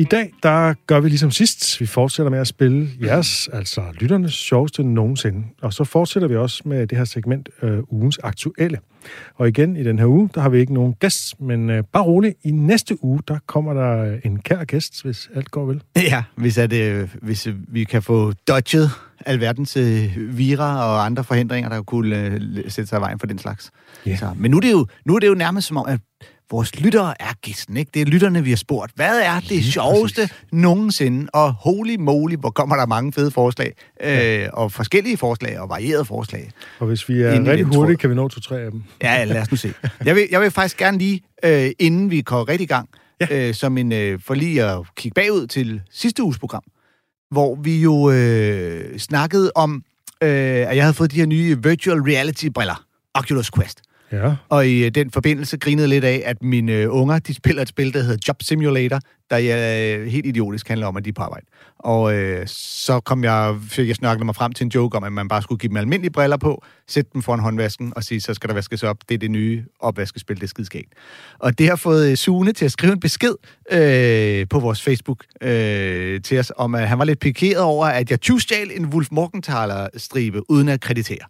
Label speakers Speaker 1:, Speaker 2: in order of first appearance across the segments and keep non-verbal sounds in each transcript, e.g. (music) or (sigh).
Speaker 1: I dag, der gør vi ligesom sidst. Vi fortsætter med at spille jeres, altså lytternes sjoveste nogensinde. Og så fortsætter vi også med det her segment, øh, ugens aktuelle. Og igen, i den her uge, der har vi ikke nogen gæst, men øh, bare roligt, i næste uge, der kommer der en kær gæst, hvis alt går vel. (laughs)
Speaker 2: Ja, hvis, at, øh, hvis øh, vi kan få dodget alverdens øh, vira og andre forhindringer, der kunne øh, sætte sig i vejen for den slags.
Speaker 1: Ja.
Speaker 2: Så, men nu er, det jo, nu er det jo nærmest som om, at vores lyttere er gæsten, ikke? Det er lytterne, vi har spurgt. Hvad er det sjoveste nogensinde? Og holy moly, hvor kommer der mange fede forslag. Øh, og forskellige forslag og varierede forslag.
Speaker 1: Og hvis vi er rigtig hurtige, kan vi nå to-tre af dem.
Speaker 2: Ja, lad os nu se. Jeg vil, jeg vil faktisk gerne lige, øh, inden vi går rigtig i gang, ja. øh, som en, øh, for lige at kigge bagud til sidste uges program, hvor vi jo øh, snakkede om, øh, at jeg havde fået de her nye virtual reality-briller, Oculus Quest.
Speaker 1: Ja.
Speaker 2: Og i øh, den forbindelse grinede lidt af, at mine øh, unger, de spiller et spil, der hedder Job Simulator, der er øh, helt idiotisk handler om, at de er på arbejde. Og øh, så kom jeg, fik jeg snakket mig frem til en joke om, at man bare skulle give dem almindelige briller på, sætte dem foran håndvasken og sige, så skal der vaskes op. Det er det nye opvaskespil, det er skidskægt. Og det har fået øh, Sune til at skrive en besked øh, på vores Facebook øh, til os, om at han var lidt pikeret over, at jeg tyvstjal en Wolf Morgenthaler-stribe, uden at kreditere.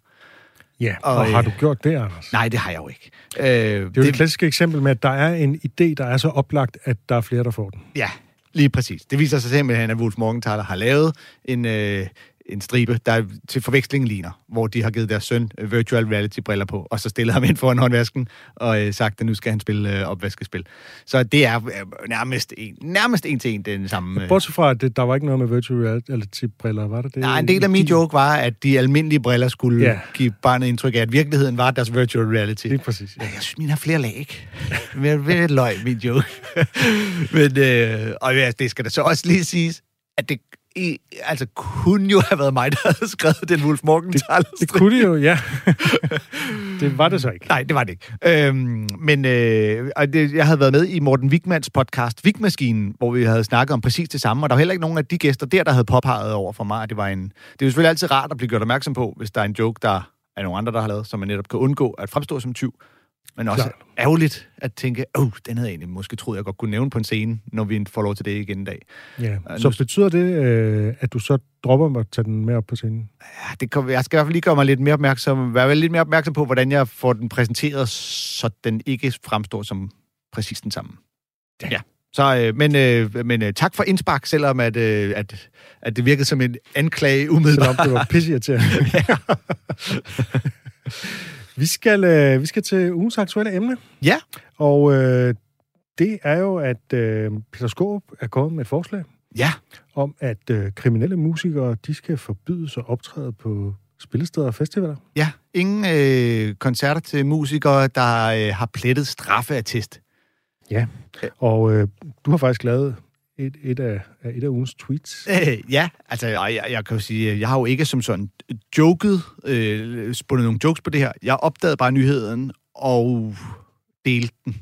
Speaker 1: Ja,
Speaker 2: Og,
Speaker 1: og, har
Speaker 2: øh,
Speaker 1: du gjort det, Anders?
Speaker 2: Nej, det har jeg jo ikke. Øh,
Speaker 1: Det er jo det, det klassiske eksempel med, at der er en idé, der er så oplagt, at der er flere, der får den.
Speaker 2: Ja, lige præcis. Det viser sig simpelthen, at Wolf Morgenthaler har lavet en, øh, en stribe, der til forveksling ligner, hvor de har givet deres søn øh, virtual reality-briller på, og så stillet ham ind foran håndvasken, og øh, sagt, at nu skal han spille øh, opvaskespil. Så det er øh, nærmest en, nærmest en til en den samme... Øh.
Speaker 1: Bortset fra, at det, der var ikke noget med virtual reality-briller, var der det?
Speaker 2: Nej, en del af min joke var, at de almindelige briller skulle
Speaker 1: Ja.
Speaker 2: give barnet indtryk af, at virkeligheden var deres virtual reality.
Speaker 1: Lige præcis, ja.
Speaker 2: Jeg synes, mine har flere lag, ikke? Men det er et løg, min joke. (laughs) Men, øh, og ja, det skal da så også lige siges, at det i, altså, kunne jo have været mig, der havde skrevet den Wolf Morgenthaler
Speaker 1: Det kunne det jo, ja. (laughs) det var det så ikke.
Speaker 2: Nej, det var det ikke. Øhm, men øh, og det, jeg havde været med i Morten Wigmans podcast Wigmaskinen, hvor vi havde snakket om præcis det samme, og der var heller ikke nogen af de gæster der, der havde påpeget over for mig, at det var en... Det er jo selvfølgelig altid rart at blive gjort opmærksom på, hvis der er en joke, der er nogle andre, der har lavet, så man netop kan undgå at fremstå som tyv. Men også
Speaker 1: Klart.
Speaker 2: ærgerligt at tænke, åh, oh, den havde jeg egentlig måske troet, jeg godt kunne nævne på en scene, når vi får lov til det igen en dag.
Speaker 1: Ja.
Speaker 2: Ja,
Speaker 1: Så
Speaker 2: nu-
Speaker 1: betyder det, øh, at du så dropper at tage den med op på scenen?
Speaker 2: Ja, det kom, jeg skal i hvert fald lige gøre mig lidt mere opmærksom, være lidt mere opmærksom på, hvordan jeg får den præsenteret, så den ikke fremstår som præcis den samme. Ja. ja. Så, øh, men øh, men øh, tak for indspark, selvom at, øh, at, at det virkede som en anklage umiddelbart.
Speaker 1: Selvom det var pisseirriterende. (laughs) (laughs) vi, skal, øh, vi skal til ugens aktuelle emne,
Speaker 2: Ja,
Speaker 1: og øh, det er jo, at øh, Peter Skåb er kommet med et forslag
Speaker 2: ja,
Speaker 1: om, at øh, kriminelle musikere, de skal forbydes at optræde på spillesteder og festivaler.
Speaker 2: ja. Ingen øh, koncerter til musikere, der øh, har plettet straffeattest.
Speaker 1: Ja. Og øh, du har faktisk lavet et, et, af, et af ugens tweets.
Speaker 2: Øh, ja, altså, jeg, jeg, jeg kan jo sige, jeg har jo ikke som sådan joket, øh, spundet nogle jokes på det her. Jeg opdagede bare nyheden og delte den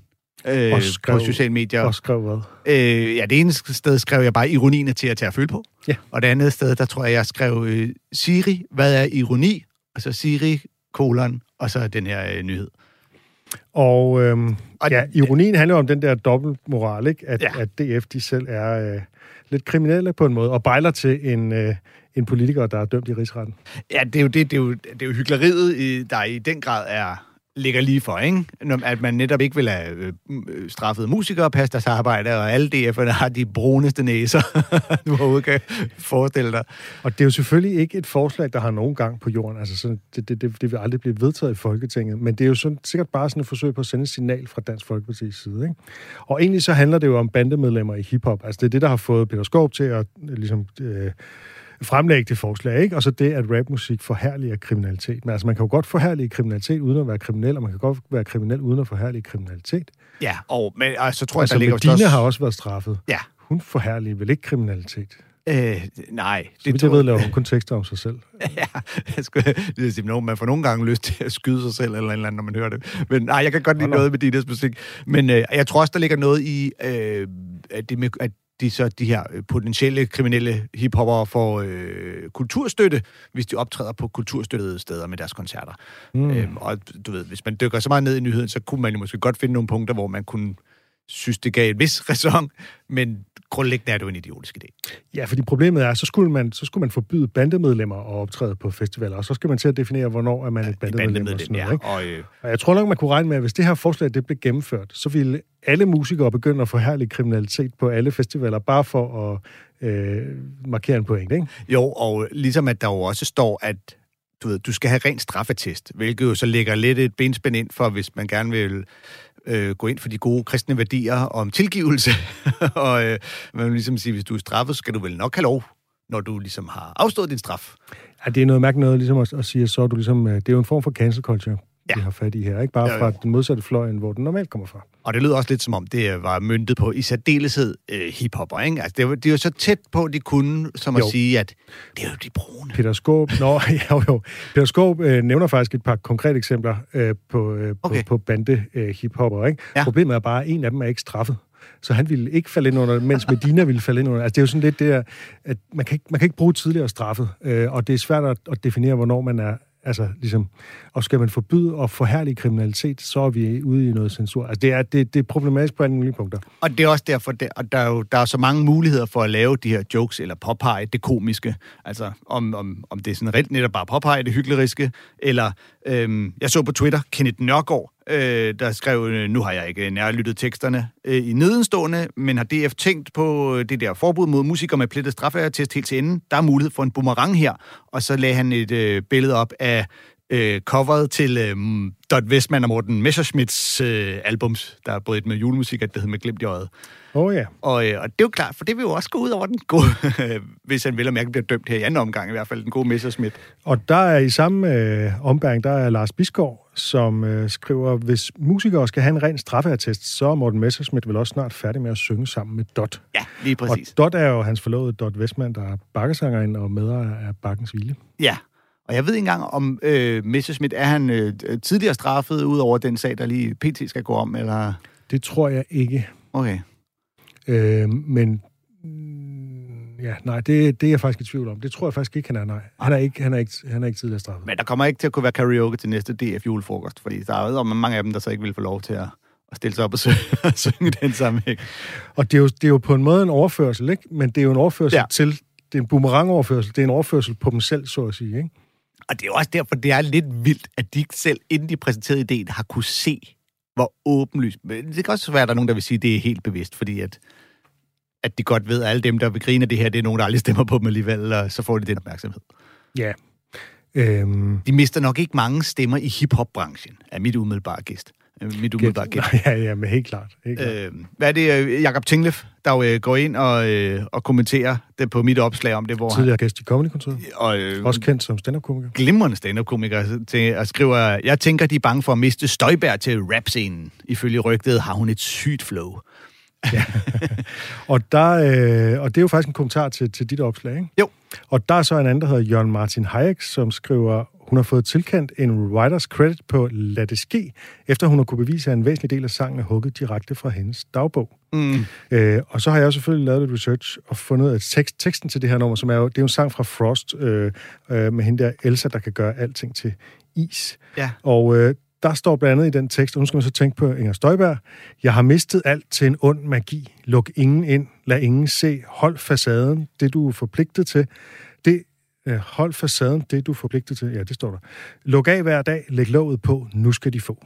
Speaker 2: øh,
Speaker 1: Og skrev-
Speaker 2: på sociale medier.
Speaker 1: Og skrev hvad?
Speaker 2: Øh, ja, det ene sted skrev jeg bare ironien er til at tage at føle på.
Speaker 1: Ja.
Speaker 2: Og det andet sted, der tror jeg, jeg skrev øh, Siri, hvad er ironi? Og så Siri, kolon, og så den her øh, nyhed.
Speaker 1: Og, øhm,
Speaker 2: Og-
Speaker 1: ja, ironien handler om den der dobbeltmoral, ikke? At,
Speaker 2: Ja.
Speaker 1: at DF de selv er øh, lidt kriminelle på en måde, og bejler til en, øh, en politiker, der er dømt i rigsretten.
Speaker 2: Ja, det er jo, det, det er jo, det er jo hyggeleriet, der i den grad er ligger lige for, ikke? Når- At man netop ikke vil have øh, øh straffet musikere passe deres arbejde, og alle DF'erne har de bruneste næser, (laughs) du overhovedet kan forestille dig.
Speaker 1: Og det er jo selvfølgelig ikke et forslag, der har nogen gang på jorden. Altså, sådan, det, det, det, det vil aldrig blive vedtaget i Folketinget. Men det er jo sådan, sikkert bare sådan et forsøg på at sende et signal fra Dansk Folkeparti's side. Ikke? Og egentlig så handler det jo om bandemedlemmer i hiphop. Altså, det er det, der har fået Peter Skov til at øh, ligesom, øh, fremlægge det forslag. Ikke? Og så det, at rapmusik forhærliger kriminalitet. Men altså, man kan jo godt forhærlige kriminalitet uden at være kriminel, og man kan godt være kriminel uden at forhærlige kriminalitet.
Speaker 2: Ja, og, men, og så tror jeg,
Speaker 1: Altså,
Speaker 2: der ligger
Speaker 1: Medina
Speaker 2: også...
Speaker 1: har også været straffet.
Speaker 2: Ja.
Speaker 1: Hun forhærliger vel ikke kriminalitet?
Speaker 2: Øh, nej,
Speaker 1: Det, det jeg ved, laver hun kun tekster om sig selv. (laughs)
Speaker 2: ja, jeg skulle, det er simpelthen, man får nogle gange lyst til at skyde sig selv, eller et eller andet, når man hører det. Men nej, jeg kan godt lide
Speaker 1: nå.
Speaker 2: noget med Dinas musik. Men øh, jeg tror også, der ligger noget i, øh, at, det med, at de så de her øh, potentielle kriminelle hiphopper får øh, kulturstøtte, hvis de optræder på kulturstøttede steder med deres koncerter. Mm. Øhm, og du ved, hvis man dykker så meget ned i nyheden, så kunne man jo måske godt finde nogle punkter, hvor man kunne synes, det gav et vis (laughs) ræson, men grundlæggende er det jo en idiotisk idé.
Speaker 1: Ja, fordi problemet er, så skulle man, så skulle man forbyde bandemedlemmer at optræde på festivaler, og så skal man til at definere, hvornår er man ja, et bandemedlem. bandemedlem og sådan noget, ja, ikke? Og, øh... og jeg tror nok, man kunne regne med, at hvis det her forslag det blev gennemført, så ville alle musikere begynde at få herlig kriminalitet på alle festivaler, bare for at øh, markere en point, ikke?
Speaker 2: Jo, og ligesom at der jo også står, at du, ved, du skal have ren straffetest, hvilket jo så lægger lidt et benspænd ind for, hvis man gerne vil øh, gå ind for de gode kristne værdier om tilgivelse. (laughs) og øh, man vil ligesom sige, hvis du er straffet, skal du vel nok have lov, når du ligesom har afstået din straf.
Speaker 1: Ja, det er noget mærkeligt noget ligesom at, at sige, så er du ligesom, øh, det er jo en form for cancel culture ja. vi har fat i her. Ikke bare fra den modsatte fløj, hvor den normalt kommer fra.
Speaker 2: Og det lyder også lidt som om, det var myndet på i særdeleshed øh, hiphopper, ikke? Altså, det, var, det er jo så tæt på, de kunne, som jo. at sige, at det er jo de brune.
Speaker 1: Peter Skåb, nå, (laughs) jo, jo. Peter Skåb øh, nævner faktisk et par konkrete eksempler øh, på, øh, okay. på, på bande øh, hiphopper, ikke? Ja. Problemet er bare, at en af dem er ikke straffet så han ville ikke falde ind under, mens Medina ville falde ind under. Altså, det er jo sådan lidt det, at man kan ikke, man kan ikke bruge tidligere straffet, øh, og det er svært at, at definere, hvornår man er, Altså, ligesom, og skal man forbyde og forhærlige kriminalitet, så er vi ude i noget censur. Altså, det er, det, det er problematisk på alle mulige punkter.
Speaker 2: Og det er også derfor, der, og der, er jo, der er så mange muligheder for at lave de her jokes, eller påpege det komiske. Altså, om, om, om det er sådan rent netop bare påpege det hykleriske, eller øhm, jeg så på Twitter, Kenneth Nørgaard, øh, der skrev, øh, nu har jeg ikke nærlyttet teksterne øh, i nedenstående, men har DF tænkt på øh, det der forbud mod musikere med plettet straffeattest helt til enden. Der er mulighed for en boomerang her, og så lagde han et øh, billede op af øh, coveret til øh, Dot Westman og Morten Messerschmidts øh, albums, der er både et med julemusik, og det hedder med Glimt i øjet.
Speaker 1: Oh, ja.
Speaker 2: og, øh, og det er jo klart, for det vil jo også gå ud over den gode, (laughs) hvis han vil og mærke bliver dømt her i anden omgang, i hvert fald den gode Messerschmidt.
Speaker 1: Og der er i samme øh, ombæring, der er Lars Bisgaard, som øh, skriver, hvis musikere skal have en ren straffeattest, så er Morten Messerschmidt vel også snart færdig med at synge sammen med Dot.
Speaker 2: Ja, lige præcis.
Speaker 1: Og Dot er jo hans forlovede Dot Westman, der er bakkesangerinde og medejer af Bakkens Vilje.
Speaker 2: Ja, og jeg ved ikke engang, om øh, Messerschmidt er han øh, tidligere straffet, ud over den sag, der lige PT skal gå om, eller...
Speaker 1: Det tror jeg ikke.
Speaker 2: Okay.
Speaker 1: Øh, men ja, nej, det, det er jeg faktisk i tvivl om. Det tror jeg faktisk ikke, han er, nej. Han er ikke, han er ikke, han er ikke tidligere straffet.
Speaker 2: Men der kommer ikke til at kunne være karaoke til næste DF julefrokost, fordi der er jo mange af dem, der så ikke vil få lov til at, at stille sig op og synge, (laughs) synge den sammenhæng.
Speaker 1: Og det er, jo, det er jo på en måde en overførsel, ikke? Men det er jo en overførsel ja. til, det er en boomerang-overførsel, det er en overførsel på dem selv, så at sige, ikke?
Speaker 2: Og det er jo også derfor, det er lidt vildt, at de selv, inden de præsenterede ideen, har kunne se, hvor åbenlyst. Men det kan også være, at der er nogen, der vil sige, at det er helt bevidst, fordi at at de godt ved, at alle dem, der vil grine af det her, det er nogen, der aldrig stemmer på dem alligevel, og så får de den opmærksomhed.
Speaker 1: Ja. Øhm...
Speaker 2: De mister nok ikke mange stemmer i hiphop-branchen, er mit umiddelbare gæst. Øh, mit umiddelbare gæst. (laughs)
Speaker 1: Ja, ja, men helt klart. Helt klart.
Speaker 2: Øhm, hvad er det, øh, Jakob Tinglef, der jo øh, går ind og, øh, og kommenterer det på mit opslag om det, hvor
Speaker 1: Tidligere han... gæst i comedy og øh, Også kendt som stand-up-komiker.
Speaker 2: Glimrende stand-up-komiker, til, og skriver, jeg tænker, de er bange for at miste Støjbær til rap-scenen. Ifølge rygtet har hun et sygt flow.
Speaker 1: Ja. (laughs) og, der, øh, og det er jo faktisk en kommentar til, til dit opslag, ikke?
Speaker 2: Jo.
Speaker 1: Og der er så en anden, der hedder Jørgen Martin Hayek, som skriver, hun har fået tilkendt en writers credit på Lad det ske, efter hun har kunne bevise, at en væsentlig del af sangen er hugget direkte fra hendes dagbog. Mm. Øh, og så har jeg selvfølgelig lavet lidt research og fundet at tekst, teksten til det her nummer, som er jo, det er jo en sang fra Frost øh, øh, med hende der Elsa, der kan gøre alting til is.
Speaker 2: Ja.
Speaker 1: Og øh, der står blandt andet i den tekst, og nu skal man så tænke på Inger Støjberg, jeg har mistet alt til en ond magi. Luk ingen ind, lad ingen se, hold facaden, det du er forpligtet til. Det, øh, hold facaden, det du er forpligtet til. Ja, det står der. Luk af hver dag, læg låget på, nu skal de få.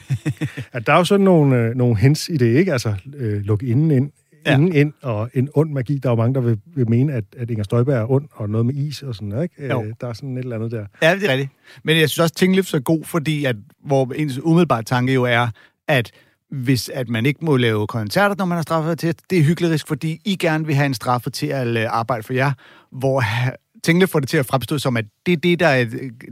Speaker 1: (laughs) at der er jo sådan nogle, øh, nogle hints i det, ikke? Altså, øh, luk inden ind, ja. ingen ind og en ond magi. Der er jo mange, der vil, vil mene, at, at Inger Støjberg er ond, og noget med is og sådan noget, ikke? Jo. Øh, der er sådan et eller andet der.
Speaker 2: Ja, det er rigtigt. Men jeg synes også, at Tinglif er god, fordi at, hvor ens umiddelbare tanke jo er, at hvis at man ikke må lave koncerter, når man er straffet til, det er hyggelig fordi I gerne vil have en straffe til at øh, arbejde for jer, hvor (laughs) Tingle får det til at fremstå som, at det er det, der er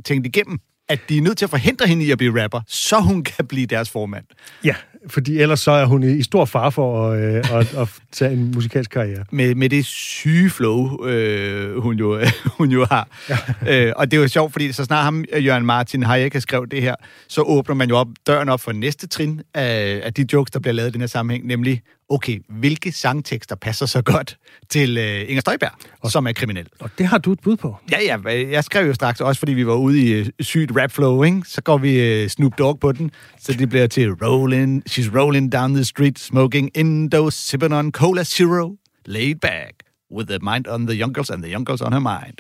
Speaker 2: tænkt igennem at de er nødt til at forhindre hende i at blive rapper, så hun kan blive deres formand.
Speaker 1: Ja, fordi ellers så er hun i, stor far for at, øh, at, at (laughs) tage en musikalsk karriere.
Speaker 2: Med, med det syge flow, øh, hun, jo, (laughs) hun jo har. Ja. Øh, og det er jo sjovt, fordi så snart ham, Jørgen Martin Hayek har skrevet det her, så åbner man jo op døren op for næste trin af, af de jokes, der bliver lavet i den her sammenhæng, nemlig okay, hvilke sangtekster passer så godt til uh, Inger Støjberg, og, som er kriminel?
Speaker 1: Og det har du et bud på.
Speaker 2: Ja, ja, jeg skrev jo straks, også fordi vi var ude i uh, sygt rap flow, ikke? så går vi uh, Snoop Dogg på den, så det bliver til rolling, she's rolling down the street, smoking Indo, sipping on cola zero, laid back, with the mind on the youngles and the youngles on her mind.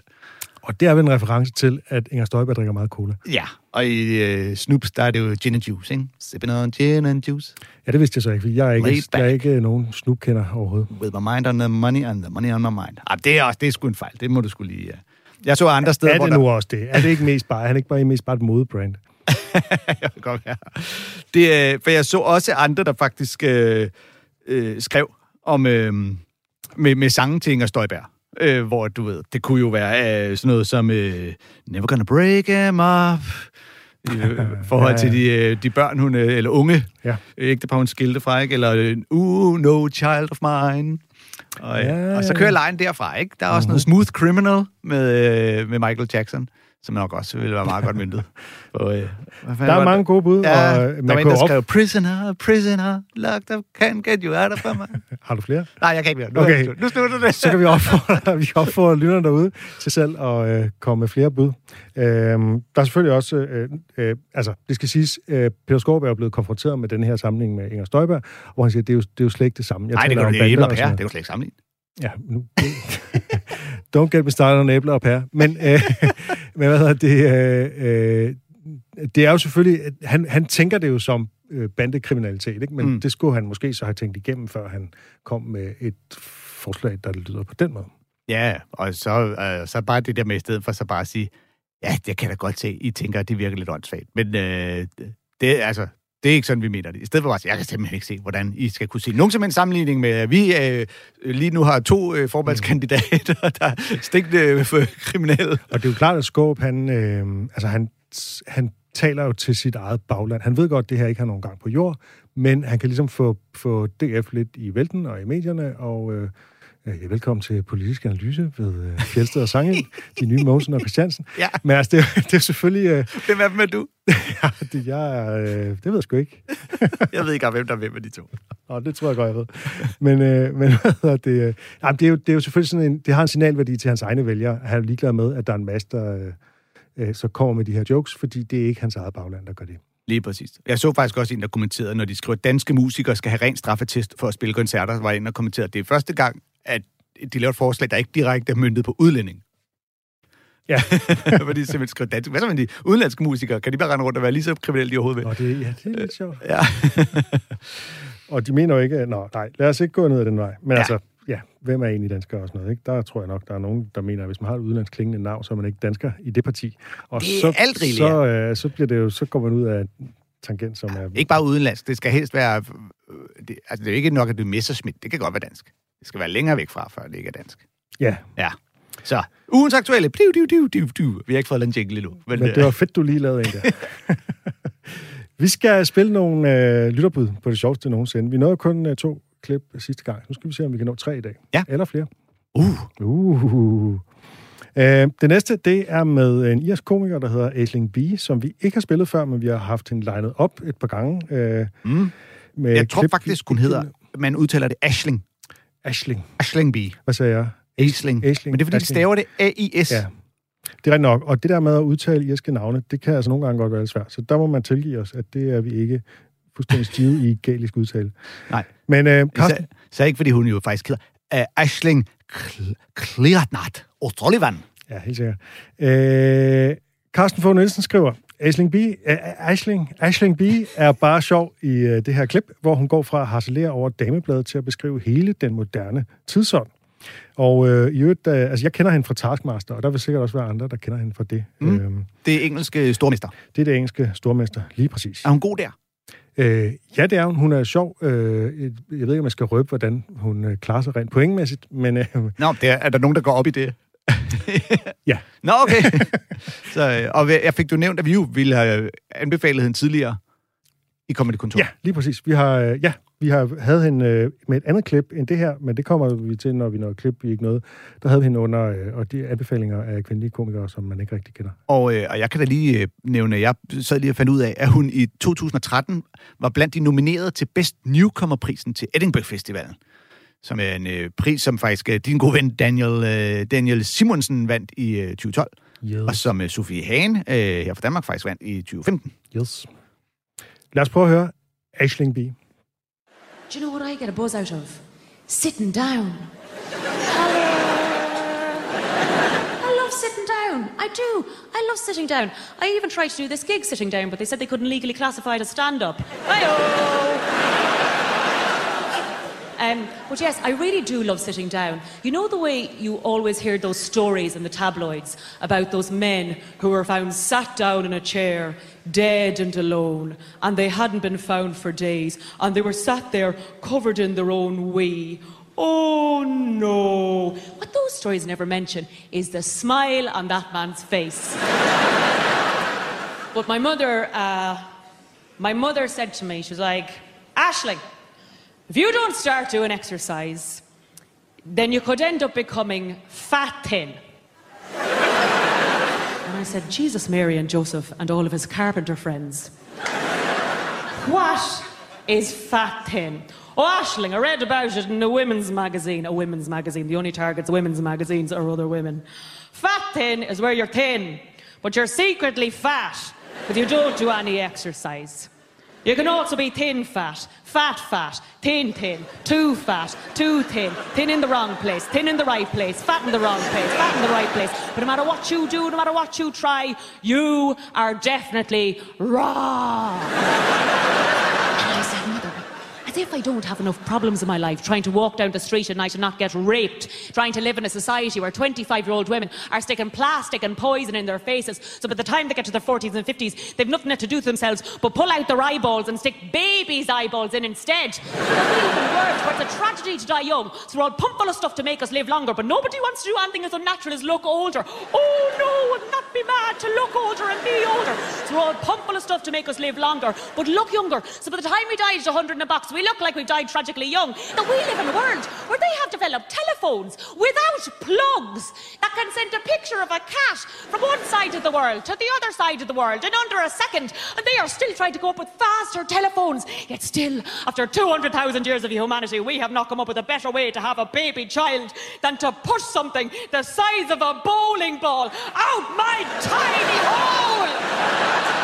Speaker 1: Og det er vel en reference til, at Inger Støjberg drikker meget cola.
Speaker 2: Ja, og i uh, Snoops, der er det jo gin and juice, ikke? Sipping on gin and juice.
Speaker 1: Ja, det vidste jeg så ikke, for jeg er ikke, jeg er ikke nogen Snoop-kender overhovedet.
Speaker 2: With my mind on the money and the money on my mind. Ah, det er, også, det er sgu en fejl, det må du skulle lige... Uh... Jeg så andre steder,
Speaker 1: Er det nu der... også det? Er det ikke mest bare, er han ikke bare mest bare et modebrand? (laughs)
Speaker 2: jeg godt være. Det, uh, for jeg så også andre, der faktisk uh, uh, skrev om... Uh, med, med sange til Inger Støjberg øh, hvor du ved, det kunne jo være øh, sådan noget som øh, Never Gonna Break Him Up, i øh, (laughs) forhold ja, ja. til de, øh, de børn, hun, øh, eller unge ja. ægtepar, hun skilte fra, ikke? eller Uh, No Child of Mine. Og, ja, og så kører lejen derfra, ikke? Der er også uh-huh. noget Smooth Criminal med, med Michael Jackson som nok også ville være meget godt myndet. (laughs)
Speaker 1: Og, øh, der er mange gode bud.
Speaker 2: Ja, og man der var en, der op... skrev, prisoner, prisoner, locked up, can't get you out of my (laughs)
Speaker 1: Har du flere?
Speaker 2: Nej, jeg kan ikke mere. Nu, okay. nu slutter det.
Speaker 1: Så kan vi opfordre, (laughs) vi opfordre lytterne derude til selv at øh, komme med flere bud. Øh, der er selvfølgelig også, øh, øh, altså det skal siges, øh, Peter Skorberg er blevet konfronteret med den her sammenhæng med Inger Støjberg, hvor han siger, det er jo, det er jo slet ikke det samme.
Speaker 2: Jeg Nej, det, kan det, det, det er jo slet ikke sammenlignet.
Speaker 1: Ja, nu... Don't get me started on æbler og pære. Men, øh, men hvad hedder det? Øh, øh, det er jo selvfølgelig... Han, han tænker det jo som øh, bandekriminalitet, ikke? men mm. det skulle han måske så have tænkt igennem, før han kom med et forslag, der lyder på den måde.
Speaker 2: Ja, og så, øh, så bare det der med, i stedet for så bare at sige, ja, det kan da godt se, I tænker, at det virker lidt åndssvagt. Men øh, det, altså, det er ikke sådan, vi mener det. I stedet for bare, jeg kan simpelthen ikke se, hvordan I skal kunne se nogen som en sammenligning med, at vi øh, lige nu har to øh, formandskandidater, (laughs) der er stikkende øh, kriminelle.
Speaker 1: Og det er jo klart, at Skåb, han, øh, altså han, han taler jo til sit eget bagland. Han ved godt, at det her ikke har nogen gang på jord, men han kan ligesom få, få DF lidt i vælten og i medierne, og øh, velkommen til Politisk Analyse ved uh, Fjeldsted og Sange, (laughs) de nye Mogensen og Christiansen.
Speaker 2: Ja.
Speaker 1: Men altså, det, det er selvfølgelig... Uh,
Speaker 2: hvem er dem er du? (laughs)
Speaker 1: ja, det, jeg, uh, det ved jeg sgu ikke. (laughs)
Speaker 2: jeg ved ikke, hvem der er hvem af de to.
Speaker 1: Nå, det tror jeg godt, jeg ved. Men, uh, men hvad det? Uh, jamen, det, er jo, det er jo selvfølgelig sådan en... Det har en signalværdi til hans egne vælgere. Han er ligeglad med, at der er en masse, der uh, så kommer med de her jokes, fordi det er ikke hans eget bagland, der gør det.
Speaker 2: Lige præcis. Jeg så faktisk også en, der kommenterede, når de skriver, at danske musikere skal have ren straffetest for at spille koncerter, var en, der kommenterede, at det er første gang, at de laver et forslag, der ikke direkte er myndet på udlænding. Ja. (laughs) Fordi simpelthen skriver dansk. Hvad så med de udenlandske musikere? Kan de bare rende rundt og være lige så kriminelle, de overhovedet
Speaker 1: vil? det, ja, det er lidt sjovt. Ja. (laughs) og de mener jo ikke, at, nå, nej, lad os ikke gå ned ad den vej. Men ja. altså, ja, hvem er egentlig dansker og sådan noget, ikke? Der tror jeg nok, der er nogen, der mener, at hvis man har et udenlandsk klingende navn, så er man ikke dansker i det parti.
Speaker 2: Og det er så, alt rigeligt,
Speaker 1: så, øh, så, bliver det jo, så går man ud af tangent, som er...
Speaker 2: Ikke bare udenlandsk, det skal helst være... Det, altså, det er jo ikke nok, at du er Messerschmidt. Det kan godt være dansk. Det skal være længere væk fra, før det ikke er dansk.
Speaker 1: Ja.
Speaker 2: Ja. Så, ugens aktuelle. Div, div, div, div, div. Vi har ikke fået en jingle endnu.
Speaker 1: Men, men det var fedt, du lige lavede en der. (laughs) vi skal spille nogle øh, lytterbud på det sjoveste nogensinde. Vi nåede kun øh, to klip sidste gang. Nu skal vi se, om vi kan nå tre i dag.
Speaker 2: Ja.
Speaker 1: Eller flere.
Speaker 2: Uh.
Speaker 1: Uh. Øh, det næste, det er med en irsk komiker, der hedder Aisling B., som vi ikke har spillet før, men vi har haft hende legnet op et par gange. Øh,
Speaker 2: mm. med Jeg tror klip, faktisk, hun hedder, (laughs) man udtaler det Ashling.
Speaker 1: Ashling.
Speaker 2: Ashling B.
Speaker 1: Hvad sagde jeg?
Speaker 2: Aisling. Aisling. Men det er, fordi Aisling. de staver det A-I-S.
Speaker 1: Ja. Det er rigtigt nok. Og det der med at udtale irske navne, det kan altså nogle gange godt være lidt svært. Så der må man tilgive os, at det er vi ikke fuldstændig stive i galisk udtale.
Speaker 2: Nej.
Speaker 1: Men øh,
Speaker 2: Karsten... Så, så ikke, fordi hun jo faktisk hedder uh, Ashling Klirtnat O'Sullivan.
Speaker 1: Ja, helt sikkert. Øh, Carsten Fogh Nielsen skriver, Ashling B, Ashling, Ashling B er bare sjov i uh, det her klip, hvor hun går fra at harcelere over damebladet til at beskrive hele den moderne tidsånd. Og øh, i øvrigt, øh, altså jeg kender hende fra Taskmaster, og der vil sikkert også være andre, der kender hende fra det.
Speaker 2: Mm. Øhm, det er engelske stormester.
Speaker 1: Det er det engelske stormester, lige præcis.
Speaker 2: Er hun god der?
Speaker 1: Øh, ja, det er hun. Hun er sjov. Øh, jeg ved ikke, om jeg skal røbe, hvordan hun øh, klarer sig rent pointmæssigt, men... Øh,
Speaker 2: Nå, det er, er der nogen, der går op i det?
Speaker 1: Ja. (laughs)
Speaker 2: Nå, okay. (laughs) Så, øh, og jeg fik du nævnt, at vi jo ville have anbefalet hende tidligere. i Comedy Kontor.
Speaker 1: Ja, lige præcis. Vi har, øh, ja, vi har havde hende øh, med et andet klip end det her, men det kommer vi til, når vi når klip, vi ikke noget. Der havde vi hende under, og de anbefalinger af kvindelige komikere, som man ikke rigtig kender.
Speaker 2: Og, og jeg kan da lige nævne, at jeg sad lige og fandt ud af, at hun i 2013 var blandt de nominerede til Best Newcomer-prisen til Edinburgh Festivalen som er en øh, pris, som faktisk øh, din gode ven Daniel, øh, Daniel Simonsen vandt i øh, 2012, yes. og som øh, Sofie Hagen øh, her fra Danmark faktisk vandt i 2015.
Speaker 1: Yes. Lad os prøve at høre Ashling B.
Speaker 3: Do you know what I get a buzz out of? Sitting down. I love sitting down. I do. I love sitting down. I even tried to do this gig sitting down, but they said they couldn't legally classify it as stand-up. Um, but yes, I really do love sitting down. You know the way you always hear those stories in the tabloids about those men who were found sat down in a chair, dead and alone, and they hadn't been found for days, and they were sat there covered in their own wee. Oh no. What those stories never mention is the smile on that man's face. (laughs) but my mother, uh, my mother said to me, she was like, Ashling, if you don't start doing exercise, then you could end up becoming fat thin. and I said, Jesus, Mary, and Joseph, and all of his carpenter friends. what is fat thin? Oh, Ashling, I read about it in a women's magazine. A women's magazine. The only targets women's magazines are other women. Fat thin is where you're thin, but you're secretly fat, but you don't do any exercise. You can also be thin fat, fat fat, thin thin, too fat, too thin, thin in the wrong place, thin in the right place, fat in the wrong place, fat in the right place. But no matter what you do, no matter what you try, you are definitely wrong. (laughs) and I said, Mother, as if I don't have enough problems in my life trying to walk down the street at night and not get raped, trying to live in a society where 25 year old women are sticking plastic and poison in their faces. So by the time they get to their 40s and 50s, they've nothing left to do to themselves but pull out their eyeballs and stick babies' eyeballs in instead. (laughs) it's a tragedy to die young. So we're all pumped full of stuff to make us live longer, but nobody wants to do anything as unnatural as look older. Oh no, wouldn't that be mad to look older and be older? So we're all pumped full of stuff to make us live longer, but look younger. So by the time we die at 100 in a box, we look like we've died tragically young. That we live in a world where they have developed telephones without plugs that can send a picture of a cat from one side of the world to the other side of the world in under a second, and they are still trying to go up with faster telephones. Yet still, after 200,000 years of humanity, we have not come up with a better way to have a baby child than to push something the size of a bowling ball out my tiny hole.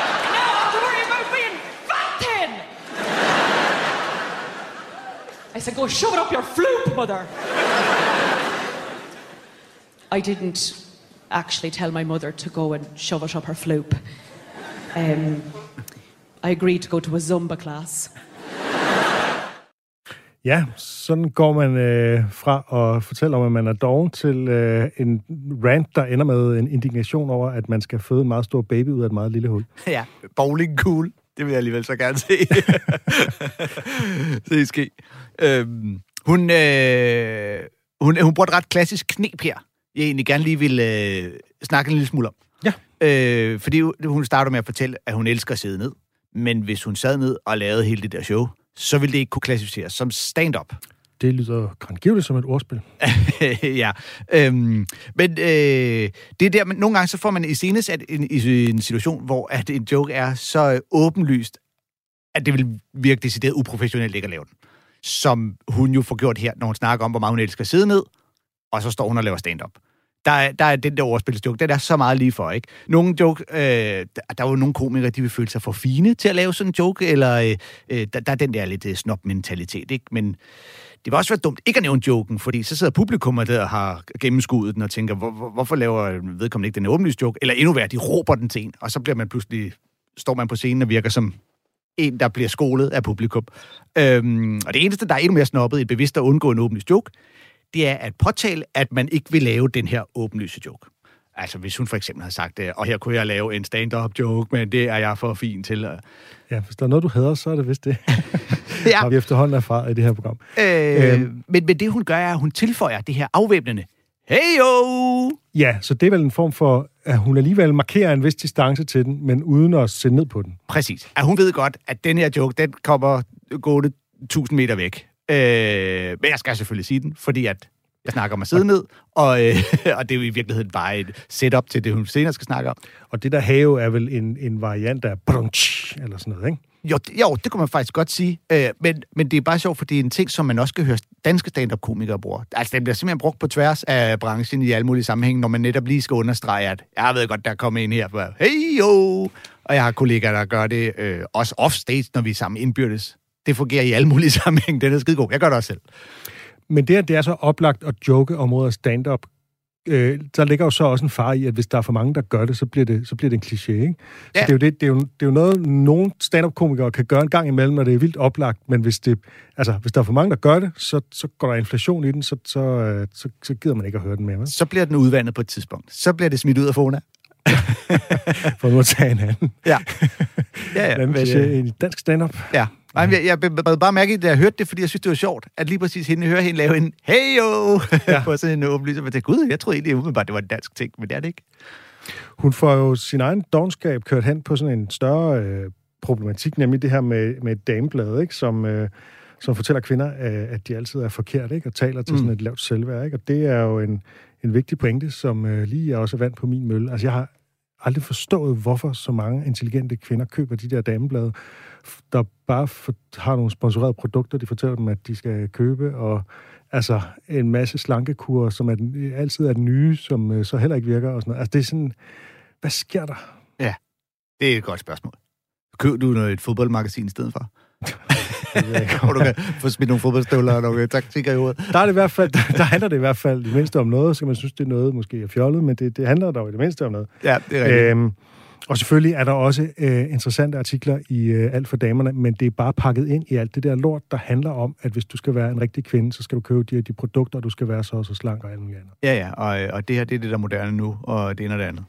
Speaker 3: I said, go shove it up your floop, mother. I didn't actually tell my mother to go and shove it up her floop. Um, I agreed to go to a Zumba class.
Speaker 1: Ja, sådan går man øh, fra at fortælle om, at man er doven, til øh, en rant, der ender med en indignation over, at man skal føde en meget stor baby ud af et meget lille hul.
Speaker 2: Ja, bowling cool. Det vil jeg alligevel så gerne se. (laughs) se ske. Øhm, hun, øh, hun, hun bruger et ret klassisk knep her, jeg egentlig gerne lige vil øh, snakke en lille smule om.
Speaker 1: Ja.
Speaker 2: Øh, fordi hun starter med at fortælle, at hun elsker at sidde ned. Men hvis hun sad ned og lavede hele det der show, så ville det ikke kunne klassificeres som stand-up.
Speaker 1: Det lyder grandgiveligt som et ordspil. (laughs)
Speaker 2: ja. Øhm, men øh, det er der, men nogle gange så får man i sat en, i en situation, hvor at en joke er så åbenlyst, at det vil virke decideret uprofessionelt ikke at lave den. Som hun jo får gjort her, når hun snakker om, hvor meget hun elsker at sidde ned, og så står hun og laver stand-up. Der er, der er den der overspilsjoke, den er så meget lige for, ikke? Nogle joke, øh, der, var jo nogle komikere, de vil føle sig for fine til at lave sådan en joke, eller øh, øh der, der er den der lidt øh, snob-mentalitet, ikke? Men det var også være dumt ikke at nævne joken, fordi så sidder publikum der og har gennemskuddet den og tænker, hvor, hvor, hvorfor laver vedkommende ikke den åbenlyse joke? Eller endnu værre, de råber den til en, og så bliver man pludselig, står man på scenen og virker som en, der bliver skolet af publikum. Øhm, og det eneste, der er endnu mere snobbet i bevidst at undgå en åbenlyst joke, det er at påtale, at man ikke vil lave den her åbenlyse joke. Altså, hvis hun for eksempel har sagt, og her kunne jeg lave en stand-up joke, men det er jeg for fin til.
Speaker 1: Ja, hvis der er noget, du hader, så er det vist det. (laughs) ja. har vi efterhånden erfaret i det her program.
Speaker 2: Øh, øhm. men, men det, hun gør, er, at hun tilføjer det her afvæbnende. Hey yo!
Speaker 1: Ja, så det er vel en form for at hun alligevel markerer en vis distance til den, men uden at se ned på den.
Speaker 2: Præcis. At hun ved godt, at den her joke, den kommer gående 1000 meter væk. Øh, men jeg skal selvfølgelig sige den, fordi at jeg snakker mig sidde ned, og, øh, (laughs) og det er jo i virkeligheden bare et setup til det, hun senere skal snakke om.
Speaker 1: Og det der have er vel en, en variant af brunch, eller sådan noget, ikke?
Speaker 2: Jo, det, jo, det kunne man faktisk godt sige. Øh, men, men det er bare sjovt, for det er en ting, som man også skal høre danske stand-up-komikere bruge. Altså, den bliver simpelthen brugt på tværs af branchen i alle mulige sammenhænge, når man netop lige skal understrege, at jeg ved godt, der kommer en her, for hey jo! Og jeg har kollegaer, der gør det øh, også off-stage, når vi er sammen indbyrdes. Det fungerer i alle mulige (laughs) sammenhænge. Den er skide god. Jeg gør det også selv.
Speaker 1: Men det, at det er så oplagt at joke om mod stand-up, øh, der ligger jo så også en far i, at hvis der er for mange, der gør det, så bliver det, så bliver det en kliché, ikke? Så
Speaker 2: Ja.
Speaker 1: det, er jo det, det, er jo, det er jo noget, nogle stand-up-komikere kan gøre en gang imellem, når det er vildt oplagt, men hvis, det, altså, hvis der er for mange, der gør det, så, så går der inflation i den, så, så, øh, så, så gider man ikke at høre den mere, vel?
Speaker 2: Så bliver den udvandet på et tidspunkt. Så bliver det smidt ud af Fona. (laughs)
Speaker 1: For nu at tage en anden.
Speaker 2: Ja. ja,
Speaker 1: Ja.
Speaker 2: Men,
Speaker 1: ja.
Speaker 2: øh,
Speaker 1: En dansk stand-up.
Speaker 2: ja. Nej, jeg, jeg blev bare mærke, da jeg hørte det, fordi jeg synes, det var sjovt, at lige præcis hende hører hende lave en hey yo ja. (laughs) på sådan en åbenlyser. Men det gud, jeg troede egentlig umiddelbart, det var en dansk ting, men det er det ikke.
Speaker 1: Hun får jo sin egen dogenskab kørt hen på sådan en større øh, problematik, nemlig det her med, med et dameblad, ikke? Som, øh, som fortæller kvinder, øh, at de altid er forkert, ikke? og taler til
Speaker 2: Mm.
Speaker 1: sådan et lavt selvværd. Ikke? Og det er jo en, en vigtig pointe, som øh, lige er også vand på min mølle. Altså, jeg har aldrig forstået, hvorfor så mange intelligente kvinder køber de der dameblade, der bare for, har nogle sponsorerede produkter, de fortæller dem, at de skal købe, og altså en masse slankekurer, som er den, altid er den nye, som øh, så heller ikke virker. Og sådan noget. Altså, det er sådan, hvad sker der?
Speaker 2: Det er et godt spørgsmål. Køb du noget, et fodboldmagasin i stedet for? (laughs) Hvor du kan få smidt nogle fodboldstøvler og nogle taktikker i hovedet.
Speaker 1: Der, er det i hvert fald, der, der handler det i hvert fald i det mindste om noget, så kan man synes, det er noget måske er fjollet, men det, det handler dog i det mindste om noget.
Speaker 2: Ja, det er rigtigt.
Speaker 1: Øhm, og selvfølgelig er der også øh, interessante artikler i øh, Alt for damerne, men det er bare pakket ind i alt det der lort, der handler om, at hvis du skal være en rigtig kvinde, så skal du købe de, her- de produkter, og du skal være så og så slank og alt muligt andet.
Speaker 2: Ja, ja, og, øh, og det her, det er det, der er moderne nu, og det ene og det andet.